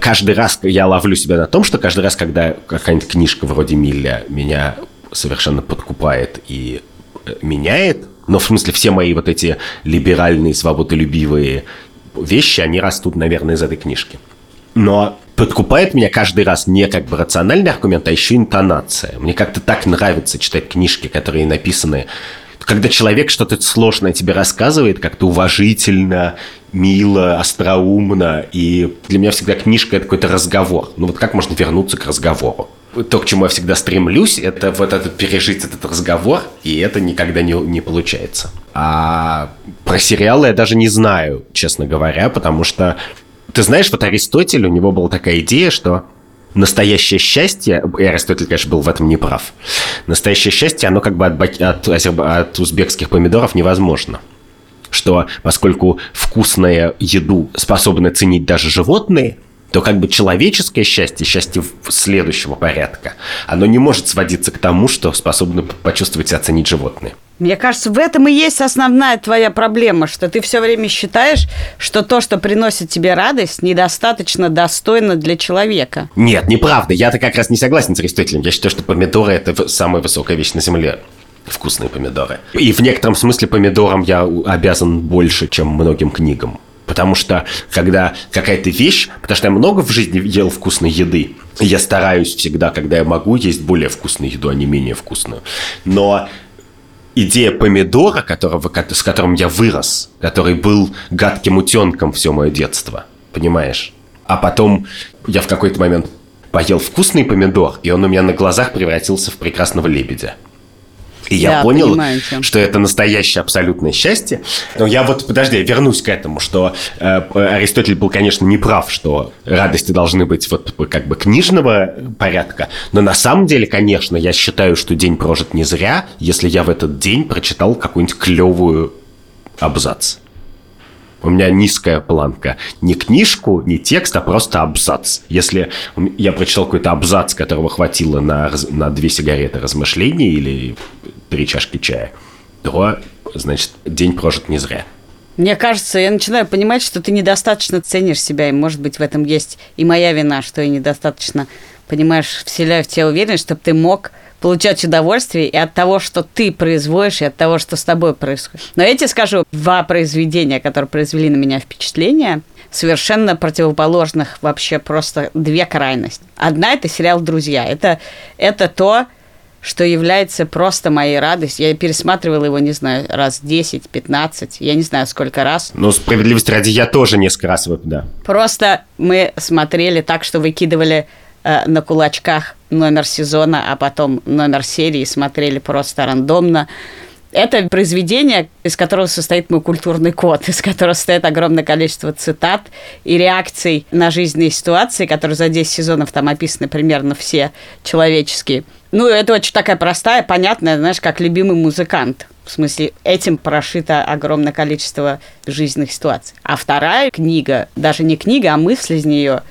каждый раз я ловлю себя на том, что каждый раз, когда какая-нибудь книжка вроде Милля меня совершенно подкупает и э, меняет, но в смысле все мои вот эти либеральные, свободолюбивые вещи, они растут, наверное, из этой книжки. Но подкупает меня каждый раз не как бы рациональный аргумент, а еще интонация. Мне как-то так нравится читать книжки, которые написаны когда человек что-то сложное тебе рассказывает, как-то уважительно, мило, остроумно, и для меня всегда книжка – это какой-то разговор. Ну вот как можно вернуться к разговору? То, к чему я всегда стремлюсь, это вот этот пережить этот разговор, и это никогда не, не получается. А про сериалы я даже не знаю, честно говоря, потому что ты знаешь, вот Аристотель, у него была такая идея, что настоящее счастье, и Аристотель, конечно, был в этом не прав, настоящее счастье, оно как бы от, от, от узбекских помидоров невозможно. Что поскольку вкусную еду способны ценить даже животные, то как бы человеческое счастье, счастье следующего порядка, оно не может сводиться к тому, что способны почувствовать и оценить животные. Мне кажется, в этом и есть основная твоя проблема, что ты все время считаешь, что то, что приносит тебе радость, недостаточно достойно для человека. Нет, неправда. Я-то как раз не согласен с Аристотелем. Я считаю, что помидоры – это самая высокая вещь на Земле вкусные помидоры. И в некотором смысле помидорам я обязан больше, чем многим книгам. Потому что, когда какая-то вещь, потому что я много в жизни ел вкусной еды, я стараюсь всегда, когда я могу, есть более вкусную еду, а не менее вкусную. Но идея помидора, которого, с которым я вырос, который был гадким утенком все мое детство, понимаешь? А потом я в какой-то момент поел вкусный помидор, и он у меня на глазах превратился в прекрасного лебедя. И я да, понял, понимаю, что это настоящее абсолютное счастье. Но я вот, подожди, я вернусь к этому, что э, Аристотель был, конечно, не прав, что радости должны быть вот как бы книжного порядка. Но на самом деле, конечно, я считаю, что день прожит не зря, если я в этот день прочитал какую-нибудь клевую абзац. У меня низкая планка. Не книжку, не текст, а просто абзац. Если я прочитал какой-то абзац, которого хватило на, на две сигареты размышлений или три чашки чая, то, значит, день прожит не зря. Мне кажется, я начинаю понимать, что ты недостаточно ценишь себя, и, может быть, в этом есть и моя вина, что я недостаточно, понимаешь, вселяю в тебя уверенность, чтобы ты мог получать удовольствие и от того, что ты производишь, и от того, что с тобой происходит. Но я тебе скажу, два произведения, которые произвели на меня впечатление, совершенно противоположных вообще просто две крайности. Одна – это сериал «Друзья». Это, это то, что является просто моей радостью. Я пересматривала его, не знаю, раз 10, 15, я не знаю, сколько раз. Ну, справедливости ради, я тоже несколько раз, да. Просто мы смотрели так, что выкидывали э, на кулачках номер сезона, а потом номер серии, смотрели просто рандомно. Это произведение, из которого состоит мой культурный код, из которого состоит огромное количество цитат и реакций на жизненные ситуации, которые за 10 сезонов там описаны примерно все человеческие. Ну, это очень такая простая, понятная, знаешь, как любимый музыкант. В смысле, этим прошито огромное количество жизненных ситуаций. А вторая книга, даже не книга, а мысль из нее,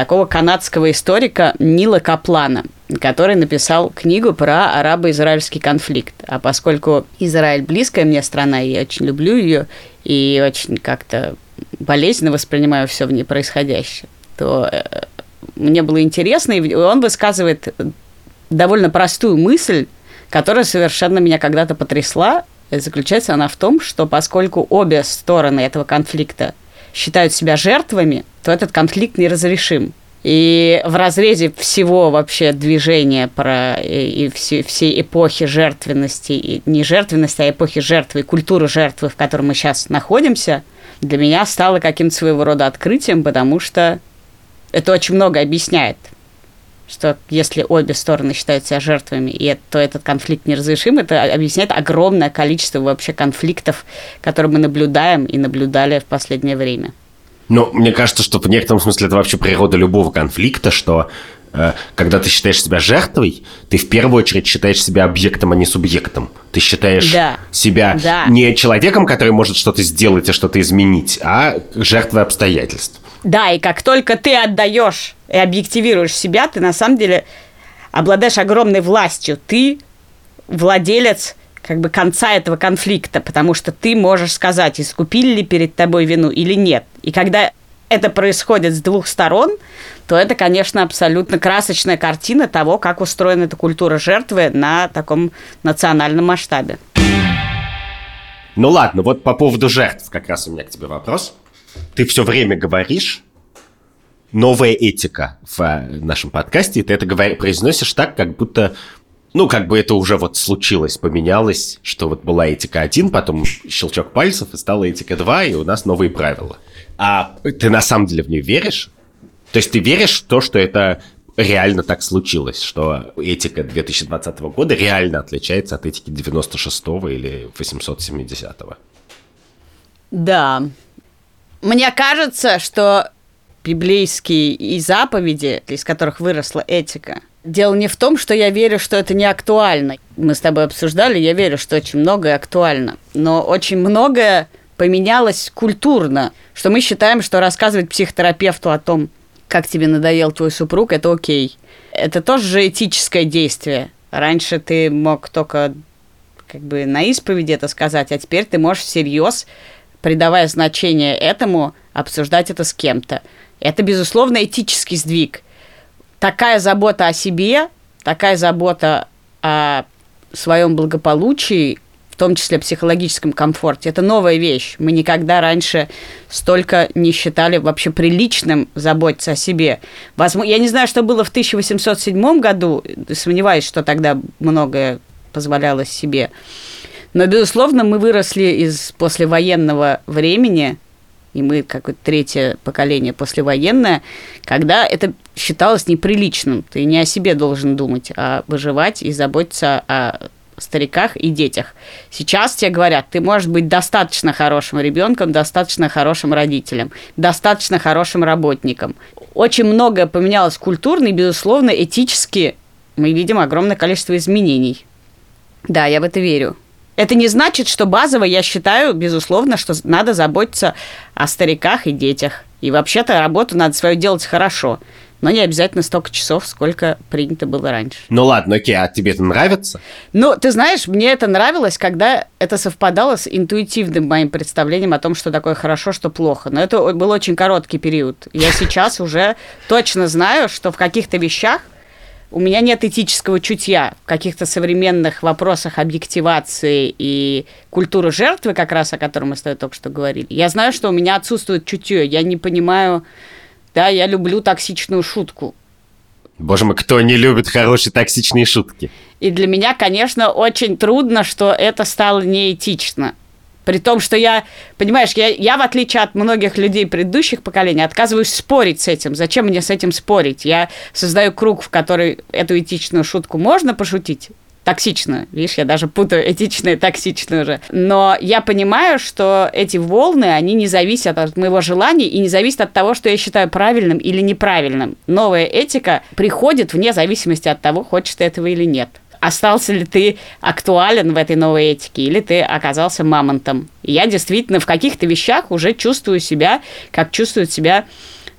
такого канадского историка Нила Каплана, который написал книгу про арабо-израильский конфликт. А поскольку Израиль близкая мне страна, и я очень люблю ее, и очень как-то болезненно воспринимаю все в ней происходящее, то э, мне было интересно, и он высказывает довольно простую мысль, которая совершенно меня когда-то потрясла. Заключается она в том, что поскольку обе стороны этого конфликта считают себя жертвами, то этот конфликт неразрешим. И в разрезе всего вообще движения про и, и все, всей эпохи жертвенности, и не жертвенности, а эпохи жертвы и культуры жертвы, в которой мы сейчас находимся, для меня стало каким-то своего рода открытием, потому что это очень много объясняет что если обе стороны считают себя жертвами, и то этот конфликт неразрешим, это объясняет огромное количество вообще конфликтов, которые мы наблюдаем и наблюдали в последнее время. Ну, мне кажется, что в некотором смысле это вообще природа любого конфликта, что э, когда ты считаешь себя жертвой, ты в первую очередь считаешь себя объектом, а не субъектом. Ты считаешь да. себя да. не человеком, который может что-то сделать и что-то изменить, а жертвой обстоятельств. Да, и как только ты отдаешь и объективируешь себя, ты на самом деле обладаешь огромной властью. Ты владелец как бы конца этого конфликта, потому что ты можешь сказать, искупили ли перед тобой вину или нет. И когда это происходит с двух сторон, то это, конечно, абсолютно красочная картина того, как устроена эта культура жертвы на таком национальном масштабе. Ну ладно, вот по поводу жертв как раз у меня к тебе вопрос. Ты все время говоришь новая этика в э, нашем подкасте, ты это говор... произносишь так, как будто ну, как бы это уже вот случилось, поменялось, что вот была этика 1, потом щелчок пальцев, и стала этика 2, и у нас новые правила. А ты на самом деле в нее веришь? То есть ты веришь в то, что это реально так случилось, что этика 2020 года реально отличается от этики 96 или 870 -го? Да. Мне кажется, что библейские и заповеди, из которых выросла этика, дело не в том, что я верю, что это не актуально. Мы с тобой обсуждали, я верю, что очень многое актуально. Но очень многое поменялось культурно, что мы считаем, что рассказывать психотерапевту о том, как тебе надоел твой супруг, это окей. Это тоже же этическое действие. Раньше ты мог только как бы на исповеди это сказать, а теперь ты можешь всерьез, придавая значение этому, обсуждать это с кем-то. Это, безусловно, этический сдвиг. Такая забота о себе, такая забота о своем благополучии, в том числе психологическом комфорте, это новая вещь. Мы никогда раньше столько не считали вообще приличным заботиться о себе. Возможно, я не знаю, что было в 1807 году, сомневаюсь, что тогда многое позволялось себе. Но, безусловно, мы выросли из послевоенного времени, и мы как третье поколение послевоенное, когда это считалось неприличным. Ты не о себе должен думать, а выживать и заботиться о стариках и детях. Сейчас тебе говорят, ты можешь быть достаточно хорошим ребенком, достаточно хорошим родителем, достаточно хорошим работником. Очень многое поменялось культурно и, безусловно, этически мы видим огромное количество изменений. Да, я в это верю. Это не значит, что базово я считаю, безусловно, что надо заботиться о стариках и детях. И вообще-то работу надо свою делать хорошо. Но не обязательно столько часов, сколько принято было раньше. Ну ладно, окей, а тебе это нравится? Ну, ты знаешь, мне это нравилось, когда это совпадало с интуитивным моим представлением о том, что такое хорошо, что плохо. Но это был очень короткий период. Я сейчас уже точно знаю, что в каких-то вещах у меня нет этического чутья в каких-то современных вопросах объективации и культуры жертвы, как раз о котором мы с тобой только что говорили. Я знаю, что у меня отсутствует чутье. Я не понимаю, да, я люблю токсичную шутку. Боже мой, кто не любит хорошие токсичные шутки? И для меня, конечно, очень трудно, что это стало неэтично. При том, что я, понимаешь, я, я, в отличие от многих людей предыдущих поколений, отказываюсь спорить с этим. Зачем мне с этим спорить? Я создаю круг, в который эту этичную шутку можно пошутить, токсично. Видишь, я даже путаю этичное и токсичное уже. Но я понимаю, что эти волны, они не зависят от моего желания и не зависят от того, что я считаю правильным или неправильным. Новая этика приходит вне зависимости от того, хочешь ты этого или нет остался ли ты актуален в этой новой этике, или ты оказался мамонтом. И я действительно в каких-то вещах уже чувствую себя, как чувствуют себя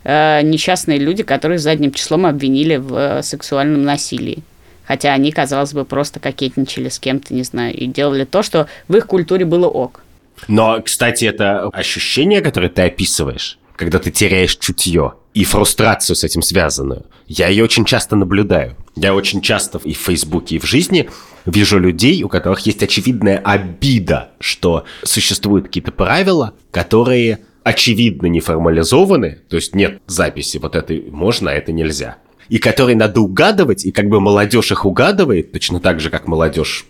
э, несчастные люди, которые задним числом обвинили в э, сексуальном насилии. Хотя они, казалось бы, просто кокетничали с кем-то, не знаю, и делали то, что в их культуре было ок. Но, кстати, это ощущение, которое ты описываешь, когда ты теряешь чутье и фрустрацию с этим связанную, я ее очень часто наблюдаю. Я очень часто и в Фейсбуке, и в жизни вижу людей, у которых есть очевидная обида, что существуют какие-то правила, которые очевидно не формализованы, то есть нет записи, вот это можно, а это нельзя. И которые надо угадывать, и как бы молодежь их угадывает, точно так же, как молодежь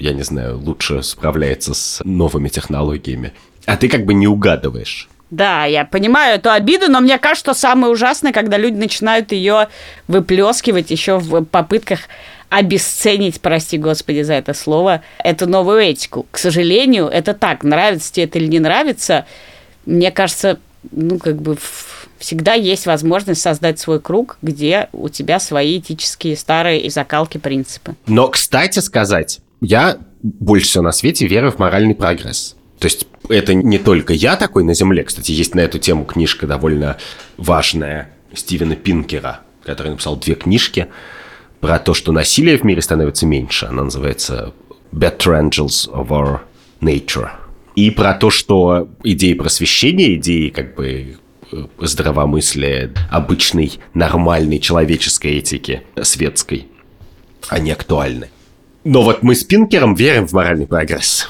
я не знаю, лучше справляется с новыми технологиями. А ты как бы не угадываешь. Да, я понимаю эту обиду, но мне кажется, что самое ужасное, когда люди начинают ее выплескивать еще в попытках обесценить, прости господи за это слово, эту новую этику. К сожалению, это так, нравится тебе это или не нравится, мне кажется, ну, как бы всегда есть возможность создать свой круг, где у тебя свои этические старые и закалки принципы. Но, кстати сказать, я больше всего на свете верю в моральный прогресс. То есть это не только я такой на Земле. Кстати, есть на эту тему книжка довольно важная Стивена Пинкера, который написал две книжки про то, что насилие в мире становится меньше. Она называется Better Angels of Our Nature. И про то, что идеи просвещения, идеи как бы э, здравомыслия, обычной, нормальной человеческой этики, светской, не актуальны. Но вот мы с Пинкером верим в моральный прогресс.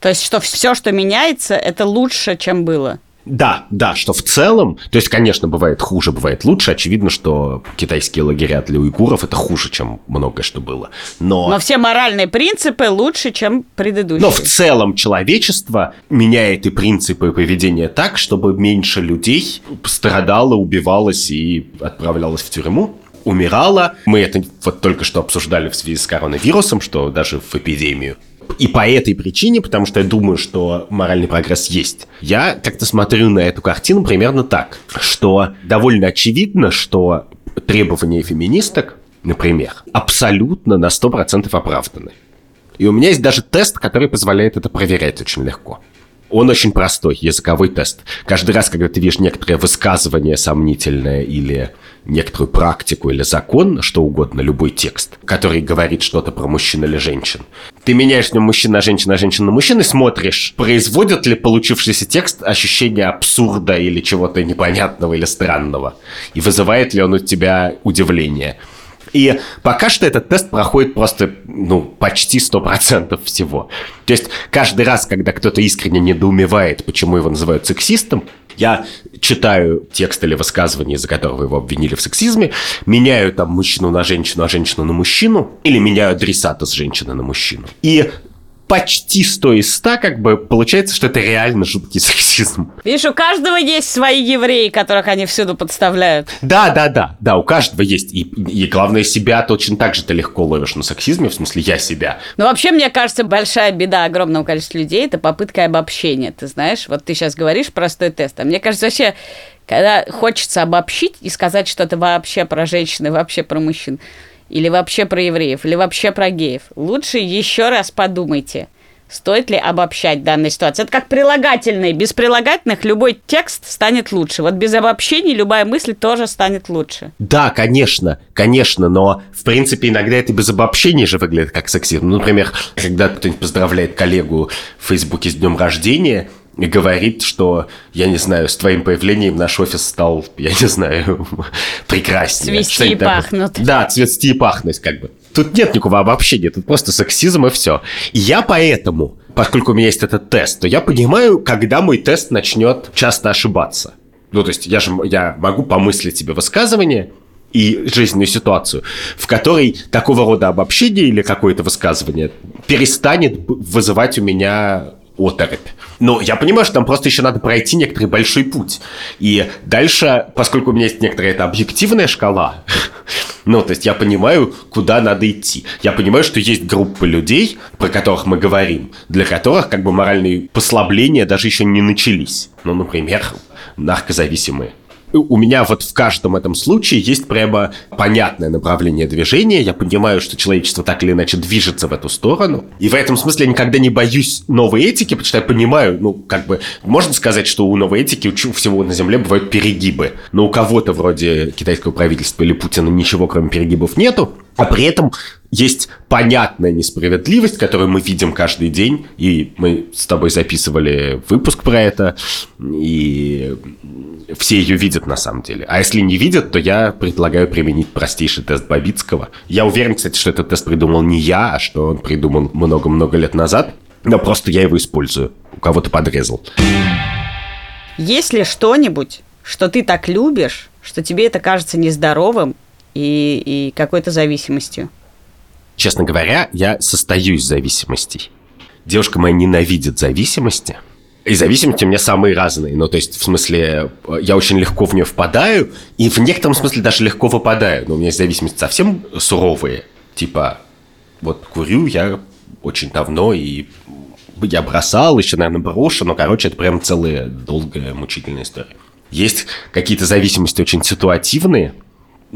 То есть, что все, что меняется, это лучше, чем было. Да, да, что в целом, то есть, конечно, бывает хуже, бывает лучше. Очевидно, что китайские лагеря для уйгуров это хуже, чем многое что было. Но, Но все моральные принципы лучше, чем предыдущие. но в целом человечество меняет и принципы поведения так, чтобы меньше людей страдало, убивалось и отправлялось в тюрьму умирало. Мы это вот только что обсуждали в связи с коронавирусом, что даже в эпидемию. И по этой причине, потому что я думаю, что моральный прогресс есть, я как-то смотрю на эту картину примерно так, что довольно очевидно, что требования феминисток, например, абсолютно на 100% оправданы. И у меня есть даже тест, который позволяет это проверять очень легко. Он очень простой, языковой тест. Каждый раз, когда ты видишь некоторое высказывание сомнительное или некоторую практику или закон, что угодно, любой текст, который говорит что-то про мужчин или женщин, ты меняешь в нем мужчина, женщина, женщина, мужчина и смотришь, производит ли получившийся текст ощущение абсурда или чего-то непонятного или странного, и вызывает ли он у тебя удивление. И пока что этот тест проходит просто, ну, почти 100% всего. То есть каждый раз, когда кто-то искренне недоумевает, почему его называют сексистом, я читаю текст или высказывание, из-за которого его обвинили в сексизме, меняю там мужчину на женщину, а женщину на мужчину, или меняю адресата с женщины на мужчину. И почти 100 из 100, как бы, получается, что это реально жуткий сексизм. Видишь, у каждого есть свои евреи, которых они всюду подставляют. Да, да, да, да, у каждого есть. И, и главное, себя точно так же ты легко ловишь на сексизме, в смысле, я себя. Но вообще, мне кажется, большая беда огромного количества людей – это попытка обобщения. Ты знаешь, вот ты сейчас говоришь простой тест, а мне кажется, вообще, когда хочется обобщить и сказать что-то вообще про женщин и вообще про мужчин, или вообще про евреев, или вообще про геев, лучше еще раз подумайте, стоит ли обобщать данную ситуацию. Это как прилагательные. Без прилагательных любой текст станет лучше. Вот без обобщений любая мысль тоже станет лучше. Да, конечно, конечно, но в принципе иногда это без обобщений же выглядит как сексизм. Ну, например, когда кто-нибудь поздравляет коллегу в Фейсбуке с днем рождения, и говорит, что, я не знаю, с твоим появлением наш офис стал, я не знаю, прекраснее. Цвести и такое. пахнуть. Да, цвести и пахнуть, как бы. Тут нет никакого обобщения, тут просто сексизм и все. И я поэтому, поскольку у меня есть этот тест, то я понимаю, когда мой тест начнет часто ошибаться. Ну, то есть я же я могу помыслить себе высказывание, и жизненную ситуацию, в которой такого рода обобщение или какое-то высказывание перестанет вызывать у меня оторопь. Но я понимаю, что там просто еще надо пройти некоторый большой путь. И дальше, поскольку у меня есть некоторая это объективная шкала, ну, то есть я понимаю, куда надо идти. Я понимаю, что есть группы людей, про которых мы говорим, для которых как бы моральные послабления даже еще не начались. Ну, например, наркозависимые. У меня вот в каждом этом случае есть прямо понятное направление движения. Я понимаю, что человечество так или иначе движется в эту сторону. И в этом смысле я никогда не боюсь новой этики, потому что я понимаю, ну, как бы, можно сказать, что у новой этики, у всего на Земле бывают перегибы. Но у кого-то вроде китайского правительства или Путина ничего, кроме перегибов, нету. А при этом есть понятная несправедливость, которую мы видим каждый день, и мы с тобой записывали выпуск про это, и все ее видят на самом деле. А если не видят, то я предлагаю применить простейший тест Бабицкого. Я уверен, кстати, что этот тест придумал не я, а что он придумал много-много лет назад, но просто я его использую. У кого-то подрезал. Есть ли что-нибудь, что ты так любишь, что тебе это кажется нездоровым и, и какой-то зависимостью? Честно говоря, я состою из зависимостей. Девушка моя ненавидит зависимости. И зависимости у меня самые разные. Ну, то есть, в смысле, я очень легко в нее впадаю, и в некотором смысле даже легко выпадаю. Но у меня есть зависимости совсем суровые. Типа, вот курю я очень давно, и я бросал, еще, наверное, брошу, но, короче, это прям целая долгая, мучительная история. Есть какие-то зависимости очень ситуативные.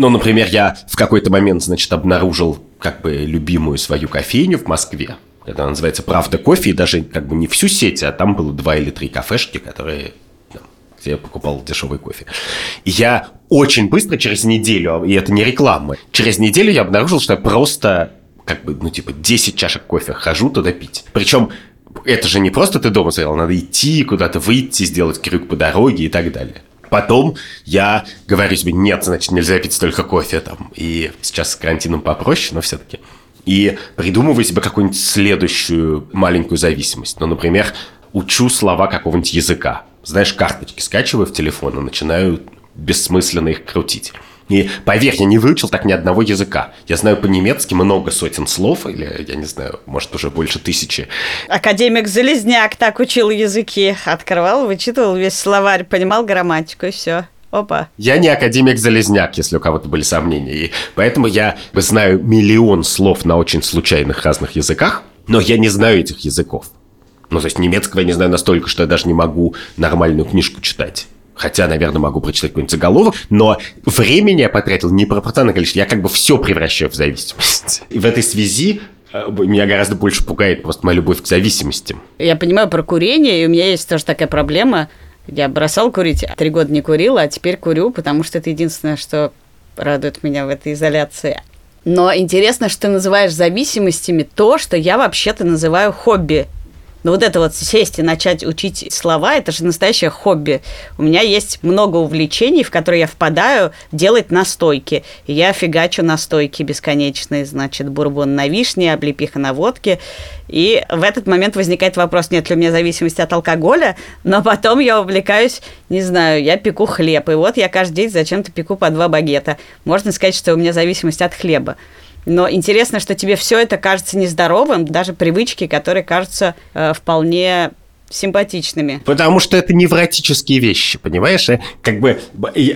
Ну, например, я в какой-то момент, значит, обнаружил как бы любимую свою кофейню в Москве. Это называется «Правда кофе», и даже как бы не всю сеть, а там было два или три кафешки, которые где я покупал дешевый кофе. И я очень быстро, через неделю, и это не реклама, через неделю я обнаружил, что я просто, как бы, ну, типа, 10 чашек кофе хожу туда пить. Причем это же не просто ты дома стоял, надо идти, куда-то выйти, сделать крюк по дороге и так далее. Потом я говорю себе, нет, значит, нельзя пить столько кофе там. И сейчас с карантином попроще, но все-таки. И придумываю себе какую-нибудь следующую маленькую зависимость. Ну, например, учу слова какого-нибудь языка. Знаешь, карточки скачиваю в телефон и начинаю бессмысленно их крутить. И поверь, я не выучил так ни одного языка. Я знаю по-немецки много сотен слов, или, я не знаю, может, уже больше тысячи. Академик Залезняк так учил языки. Открывал, вычитывал весь словарь, понимал грамматику и все. Опа. Я не академик Залезняк, если у кого-то были сомнения. И поэтому я знаю миллион слов на очень случайных разных языках, но я не знаю этих языков. Ну, то есть немецкого я не знаю настолько, что я даже не могу нормальную книжку читать. Хотя, наверное, могу прочитать какой-нибудь заголовок, но времени я потратил непропорциональное количество. Я как бы все превращаю в зависимость. И в этой связи э, меня гораздо больше пугает просто моя любовь к зависимостям. Я понимаю про курение, и у меня есть тоже такая проблема. Я бросал курить, три года не курил, а теперь курю, потому что это единственное, что радует меня в этой изоляции. Но интересно, что ты называешь зависимостями то, что я вообще-то называю хобби. Но вот это вот сесть и начать учить слова, это же настоящее хобби. У меня есть много увлечений, в которые я впадаю делать настойки. И я фигачу настойки бесконечные, значит, бурбон на вишне, облепиха на водке. И в этот момент возникает вопрос, нет ли у меня зависимости от алкоголя, но потом я увлекаюсь, не знаю, я пеку хлеб, и вот я каждый день зачем-то пеку по два багета. Можно сказать, что у меня зависимость от хлеба. Но интересно, что тебе все это кажется нездоровым, даже привычки, которые кажутся э, вполне симпатичными. Потому что это невротические вещи, понимаешь? Как бы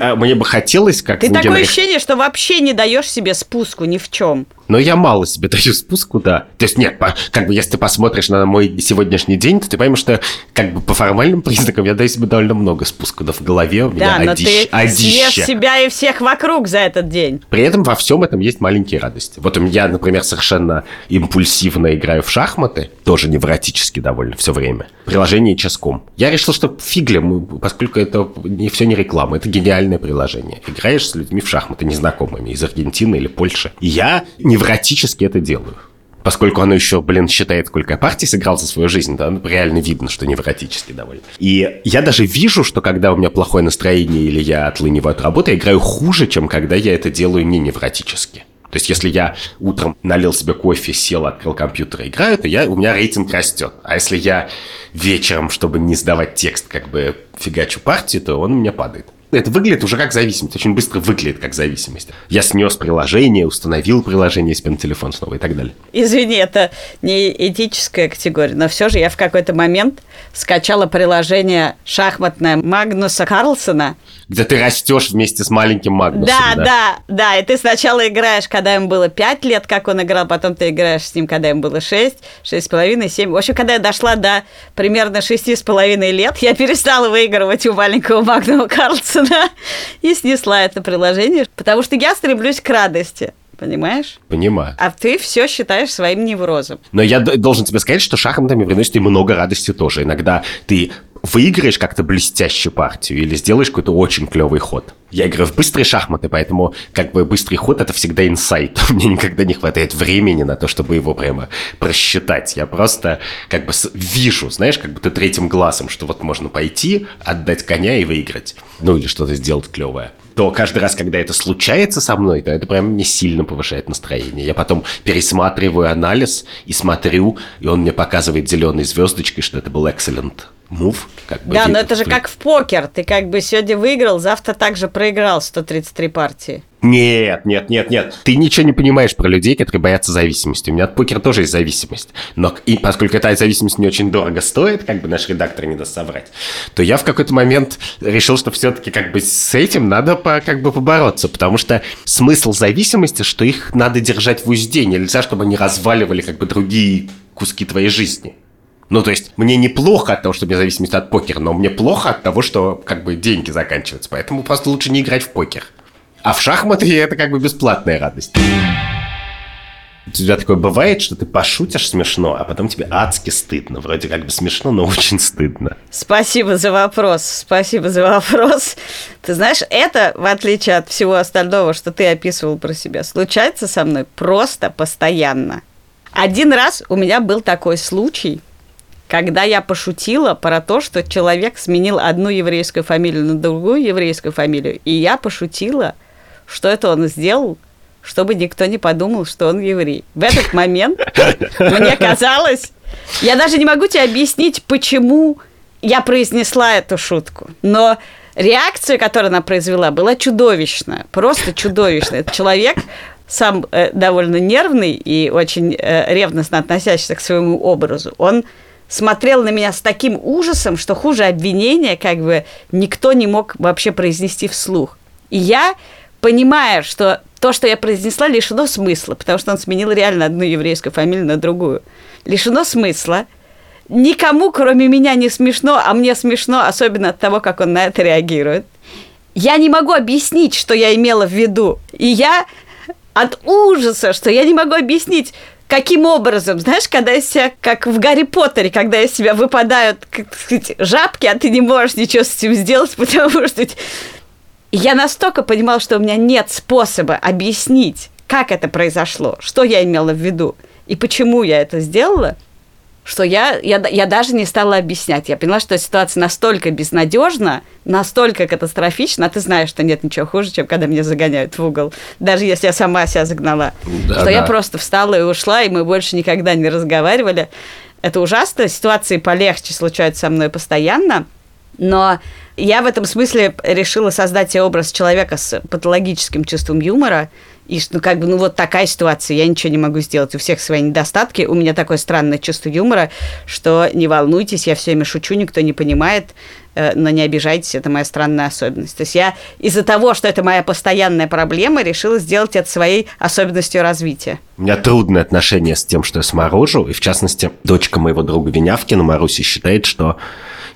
а, мне бы хотелось, как Ты такое ощущение, что вообще не даешь себе спуску ни в чем. Но я мало себе даю спуску, да. То есть нет, как бы если ты посмотришь на мой сегодняшний день, то ты поймешь, что как бы по формальным признакам я даю себе довольно много спуска, да в голове у меня Да, но одищ, ты одища. съешь себя и всех вокруг за этот день. При этом во всем этом есть маленькие радости. Вот у меня, например, совершенно импульсивно играю в шахматы, тоже невротически довольно все время. Приложение Ческом. Я решил, что фигля, поскольку это не все не реклама, это гениальное приложение. Играешь с людьми в шахматы незнакомыми из Аргентины или Польши. И я невротически это делаю. Поскольку оно еще, блин, считает, сколько я партий сыграл за свою жизнь, ну, реально видно, что невротически довольно. И я даже вижу, что когда у меня плохое настроение или я отлыниваю от работы, я играю хуже, чем когда я это делаю не невротически. То есть, если я утром налил себе кофе, сел, открыл компьютер и играю, то я, у меня рейтинг растет. А если я вечером, чтобы не сдавать текст, как бы фигачу партию, то он у меня падает это выглядит уже как зависимость, очень быстро выглядит как зависимость. Я снес приложение, установил приложение себе на телефон снова и так далее. Извини, это не этическая категория, но все же я в какой-то момент скачала приложение шахматное Магнуса Карлсона. Где ты растешь вместе с маленьким Магнусом. Да, да, да, да. И ты сначала играешь, когда ему было 5 лет, как он играл, потом ты играешь с ним, когда ему было 6, 6,5, 7. В общем, когда я дошла до примерно 6,5 лет, я перестала выигрывать у маленького Магнума Карлсона и снесла это приложение, потому что я стремлюсь к радости. Понимаешь? Понимаю. А ты все считаешь своим неврозом. Но я должен тебе сказать, что шахматами приносит и много радости тоже. Иногда ты выиграешь как-то блестящую партию или сделаешь какой-то очень клевый ход. Я играю в быстрые шахматы, поэтому как бы быстрый ход это всегда инсайт. Мне никогда не хватает времени на то, чтобы его прямо просчитать. Я просто как бы вижу, знаешь, как ты третьим глазом, что вот можно пойти, отдать коня и выиграть. Ну или что-то сделать клевое то каждый раз, когда это случается со мной, то это прям не сильно повышает настроение. Я потом пересматриваю анализ и смотрю, и он мне показывает зеленой звездочкой, что это был excellent move. Как бы да, но это же как в покер. Ты как бы сегодня выиграл, завтра также проиграл 133 партии. Нет, нет, нет, нет. Ты ничего не понимаешь про людей, которые боятся зависимости. У меня от покера тоже есть зависимость. Но и поскольку эта зависимость не очень дорого стоит, как бы наш редактор не даст соврать, то я в какой-то момент решил, что все-таки как бы с этим надо по, как бы побороться, потому что смысл зависимости, что их надо держать в узде. Нельзя, чтобы они разваливали как бы другие куски твоей жизни. Ну, то есть, мне неплохо от того, что мне зависимость от покера, но мне плохо от того, что как бы деньги заканчиваются. Поэтому просто лучше не играть в покер. А в шахматы это как бы бесплатная радость. У тебя такое бывает, что ты пошутишь смешно, а потом тебе адски стыдно. Вроде как бы смешно, но очень стыдно. Спасибо за вопрос. Спасибо за вопрос. Ты знаешь, это, в отличие от всего остального, что ты описывал про себя, случается со мной просто постоянно. Один раз у меня был такой случай – когда я пошутила про то, что человек сменил одну еврейскую фамилию на другую еврейскую фамилию, и я пошутила, что это он сделал, чтобы никто не подумал, что он еврей. В этот момент мне казалось, я даже не могу тебе объяснить, почему я произнесла эту шутку, но реакция, которую она произвела, была чудовищная, просто чудовищная. Этот человек сам э, довольно нервный и очень э, ревностно относящийся к своему образу, он смотрел на меня с таким ужасом, что хуже обвинения как бы никто не мог вообще произнести вслух. И я, понимая, что то, что я произнесла, лишено смысла, потому что он сменил реально одну еврейскую фамилию на другую. Лишено смысла. Никому, кроме меня, не смешно, а мне смешно, особенно от того, как он на это реагирует. Я не могу объяснить, что я имела в виду. И я от ужаса, что я не могу объяснить, каким образом, знаешь, когда из себя, как в Гарри Поттере, когда из себя выпадают, как сказать, жабки, а ты не можешь ничего с этим сделать, потому что я настолько понимала, что у меня нет способа объяснить, как это произошло, что я имела в виду и почему я это сделала – что я, я, я даже не стала объяснять. Я поняла, что ситуация настолько безнадежна, настолько катастрофична, а ты знаешь, что нет ничего хуже, чем когда меня загоняют в угол, даже если я сама себя загнала. Да, что да. я просто встала и ушла, и мы больше никогда не разговаривали. Это ужасно, ситуации полегче случаются со мной постоянно, но я в этом смысле решила создать себе образ человека с патологическим чувством юмора, и ну, как бы, ну, вот такая ситуация, я ничего не могу сделать. У всех свои недостатки. У меня такое странное чувство юмора, что не волнуйтесь, я все время шучу, никто не понимает, э, но не обижайтесь, это моя странная особенность. То есть я из-за того, что это моя постоянная проблема, решила сделать это своей особенностью развития. У меня трудное отношение с тем, что я сморожу, и в частности, дочка моего друга Винявкина, Маруси, считает, что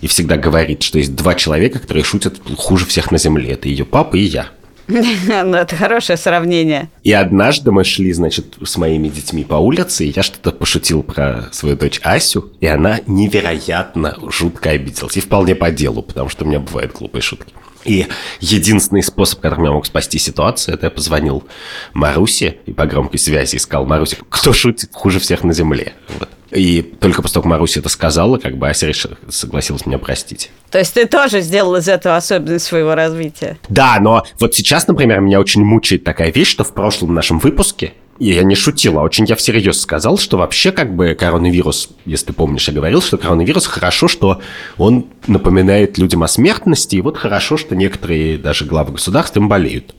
и всегда говорит, что есть два человека, которые шутят хуже всех на земле. Это ее папа и я. Ну, это хорошее сравнение. И однажды мы шли, значит, с моими детьми по улице, и я что-то пошутил про свою дочь Асю, и она невероятно жутко обиделась. И вполне по делу, потому что у меня бывают глупые шутки. И единственный способ, которым я мог спасти ситуацию, это я позвонил Марусе и по громкой связи искал Марусе, кто шутит хуже всех на земле. Вот. И только после того, как Маруся это сказала, как бы Ася решила, согласилась меня простить. То есть ты тоже сделал из этого особенность своего развития? Да, но вот сейчас, например, меня очень мучает такая вещь, что в прошлом нашем выпуске и я не шутил, а очень я всерьез сказал, что вообще как бы коронавирус, если ты помнишь, я говорил, что коронавирус хорошо, что он напоминает людям о смертности, и вот хорошо, что некоторые даже главы государств им болеют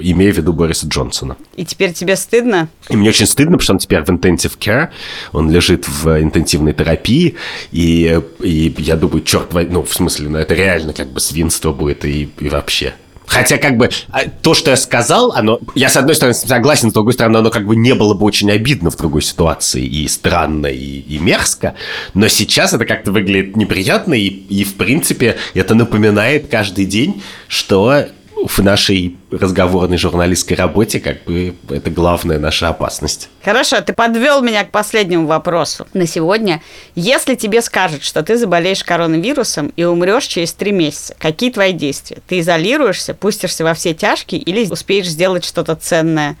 имея в виду Бориса Джонсона. И теперь тебе стыдно? И мне очень стыдно, потому что он теперь в intensive care, он лежит в интенсивной терапии, и, и я думаю, черт возьми, ну, в смысле, ну, это реально как бы свинство будет и, и вообще. Хотя, как бы, а, то, что я сказал, оно... Я, с одной стороны, согласен, с другой стороны, оно как бы не было бы очень обидно в другой ситуации, и странно, и, и мерзко, но сейчас это как-то выглядит неприятно, и, и, в принципе, это напоминает каждый день, что в нашей разговорной журналистской работе как бы это главная наша опасность. Хорошо, ты подвел меня к последнему вопросу на сегодня. Если тебе скажут, что ты заболеешь коронавирусом и умрешь через три месяца, какие твои действия? Ты изолируешься, пустишься во все тяжкие или успеешь сделать что-то ценное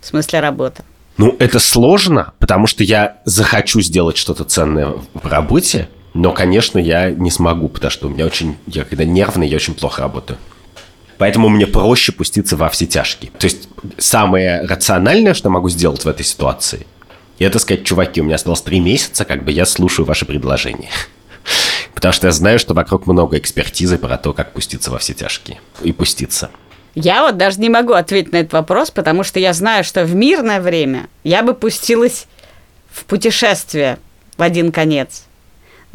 в смысле работы? Ну, это сложно, потому что я захочу сделать что-то ценное в работе, но, конечно, я не смогу, потому что у меня очень, я когда нервный, я очень плохо работаю. Поэтому мне проще пуститься во все тяжкие. То есть самое рациональное, что могу сделать в этой ситуации, это сказать, чуваки, у меня осталось три месяца, как бы я слушаю ваши предложения. Потому что я знаю, что вокруг много экспертизы про то, как пуститься во все тяжкие. И пуститься. Я вот даже не могу ответить на этот вопрос, потому что я знаю, что в мирное время я бы пустилась в путешествие в один конец.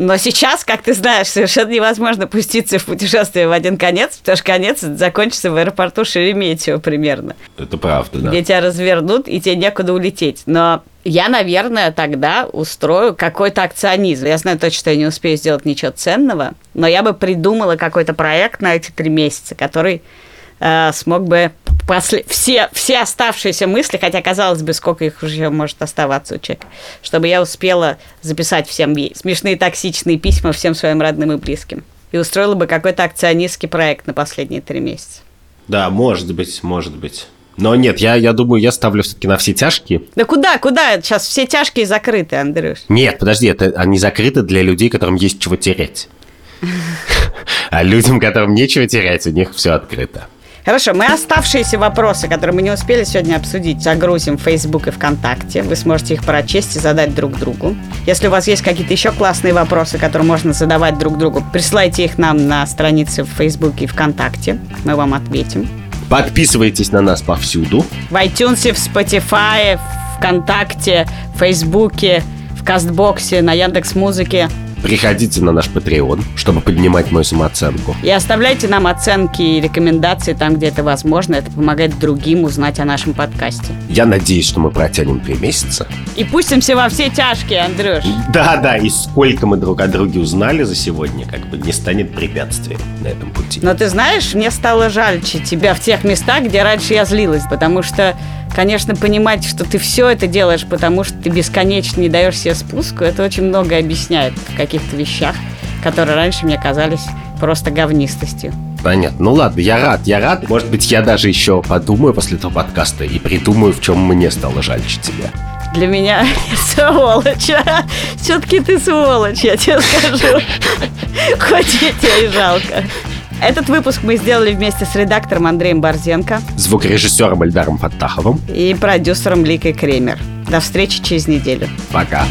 Но сейчас, как ты знаешь, совершенно невозможно пуститься в путешествие в один конец, потому что конец закончится в аэропорту Шереметьево примерно. Это правда, да. Где тебя развернут, и тебе некуда улететь. Но я, наверное, тогда устрою какой-то акционизм. Я знаю точно, что я не успею сделать ничего ценного, но я бы придумала какой-то проект на эти три месяца, который э, смог бы после, все, все оставшиеся мысли, хотя, казалось бы, сколько их уже может оставаться у человека, чтобы я успела записать всем смешные токсичные письма всем своим родным и близким. И устроила бы какой-то акционистский проект на последние три месяца. Да, может быть, может быть. Но нет, я, я думаю, я ставлю все-таки на все тяжкие. Да куда, куда? Сейчас все тяжкие закрыты, Андрюш. Нет, подожди, это они закрыты для людей, которым есть чего терять. А людям, которым нечего терять, у них все открыто. Хорошо, мы оставшиеся вопросы, которые мы не успели сегодня обсудить, загрузим в Facebook и ВКонтакте. Вы сможете их прочесть и задать друг другу. Если у вас есть какие-то еще классные вопросы, которые можно задавать друг другу, присылайте их нам на странице в Facebook и ВКонтакте. Мы вам ответим. Подписывайтесь на нас повсюду. В iTunes, в Spotify, ВКонтакте, в Фейсбуке, в Кастбоксе, на Яндекс Музыке. Приходите на наш Patreon, чтобы поднимать мою самооценку. И оставляйте нам оценки и рекомендации там, где это возможно. Это помогает другим узнать о нашем подкасте. Я надеюсь, что мы протянем три месяца. И пустимся во все тяжкие, Андрюш. Да, да, и сколько мы друг о друге узнали за сегодня, как бы не станет препятствием на этом пути. Но ты знаешь, мне стало жальче тебя в тех местах, где раньше я злилась, потому что, конечно, понимать, что ты все это делаешь, потому что ты бесконечно не даешь себе спуску, это очень много объясняет в каких-то вещах, которые раньше мне казались просто говнистостью. Понятно. Ну ладно, я рад, я рад. Может быть, я даже еще подумаю после этого подкаста и придумаю, в чем мне стало жальче тебя. Для меня сволочь. Все-таки ты сволочь, я тебе скажу. Хоть я тебя и жалко. Этот выпуск мы сделали вместе с редактором Андреем Борзенко Звукорежиссером Эльдаром Фаттаховым. и продюсером Ликой Кремер. До встречи через неделю. Пока.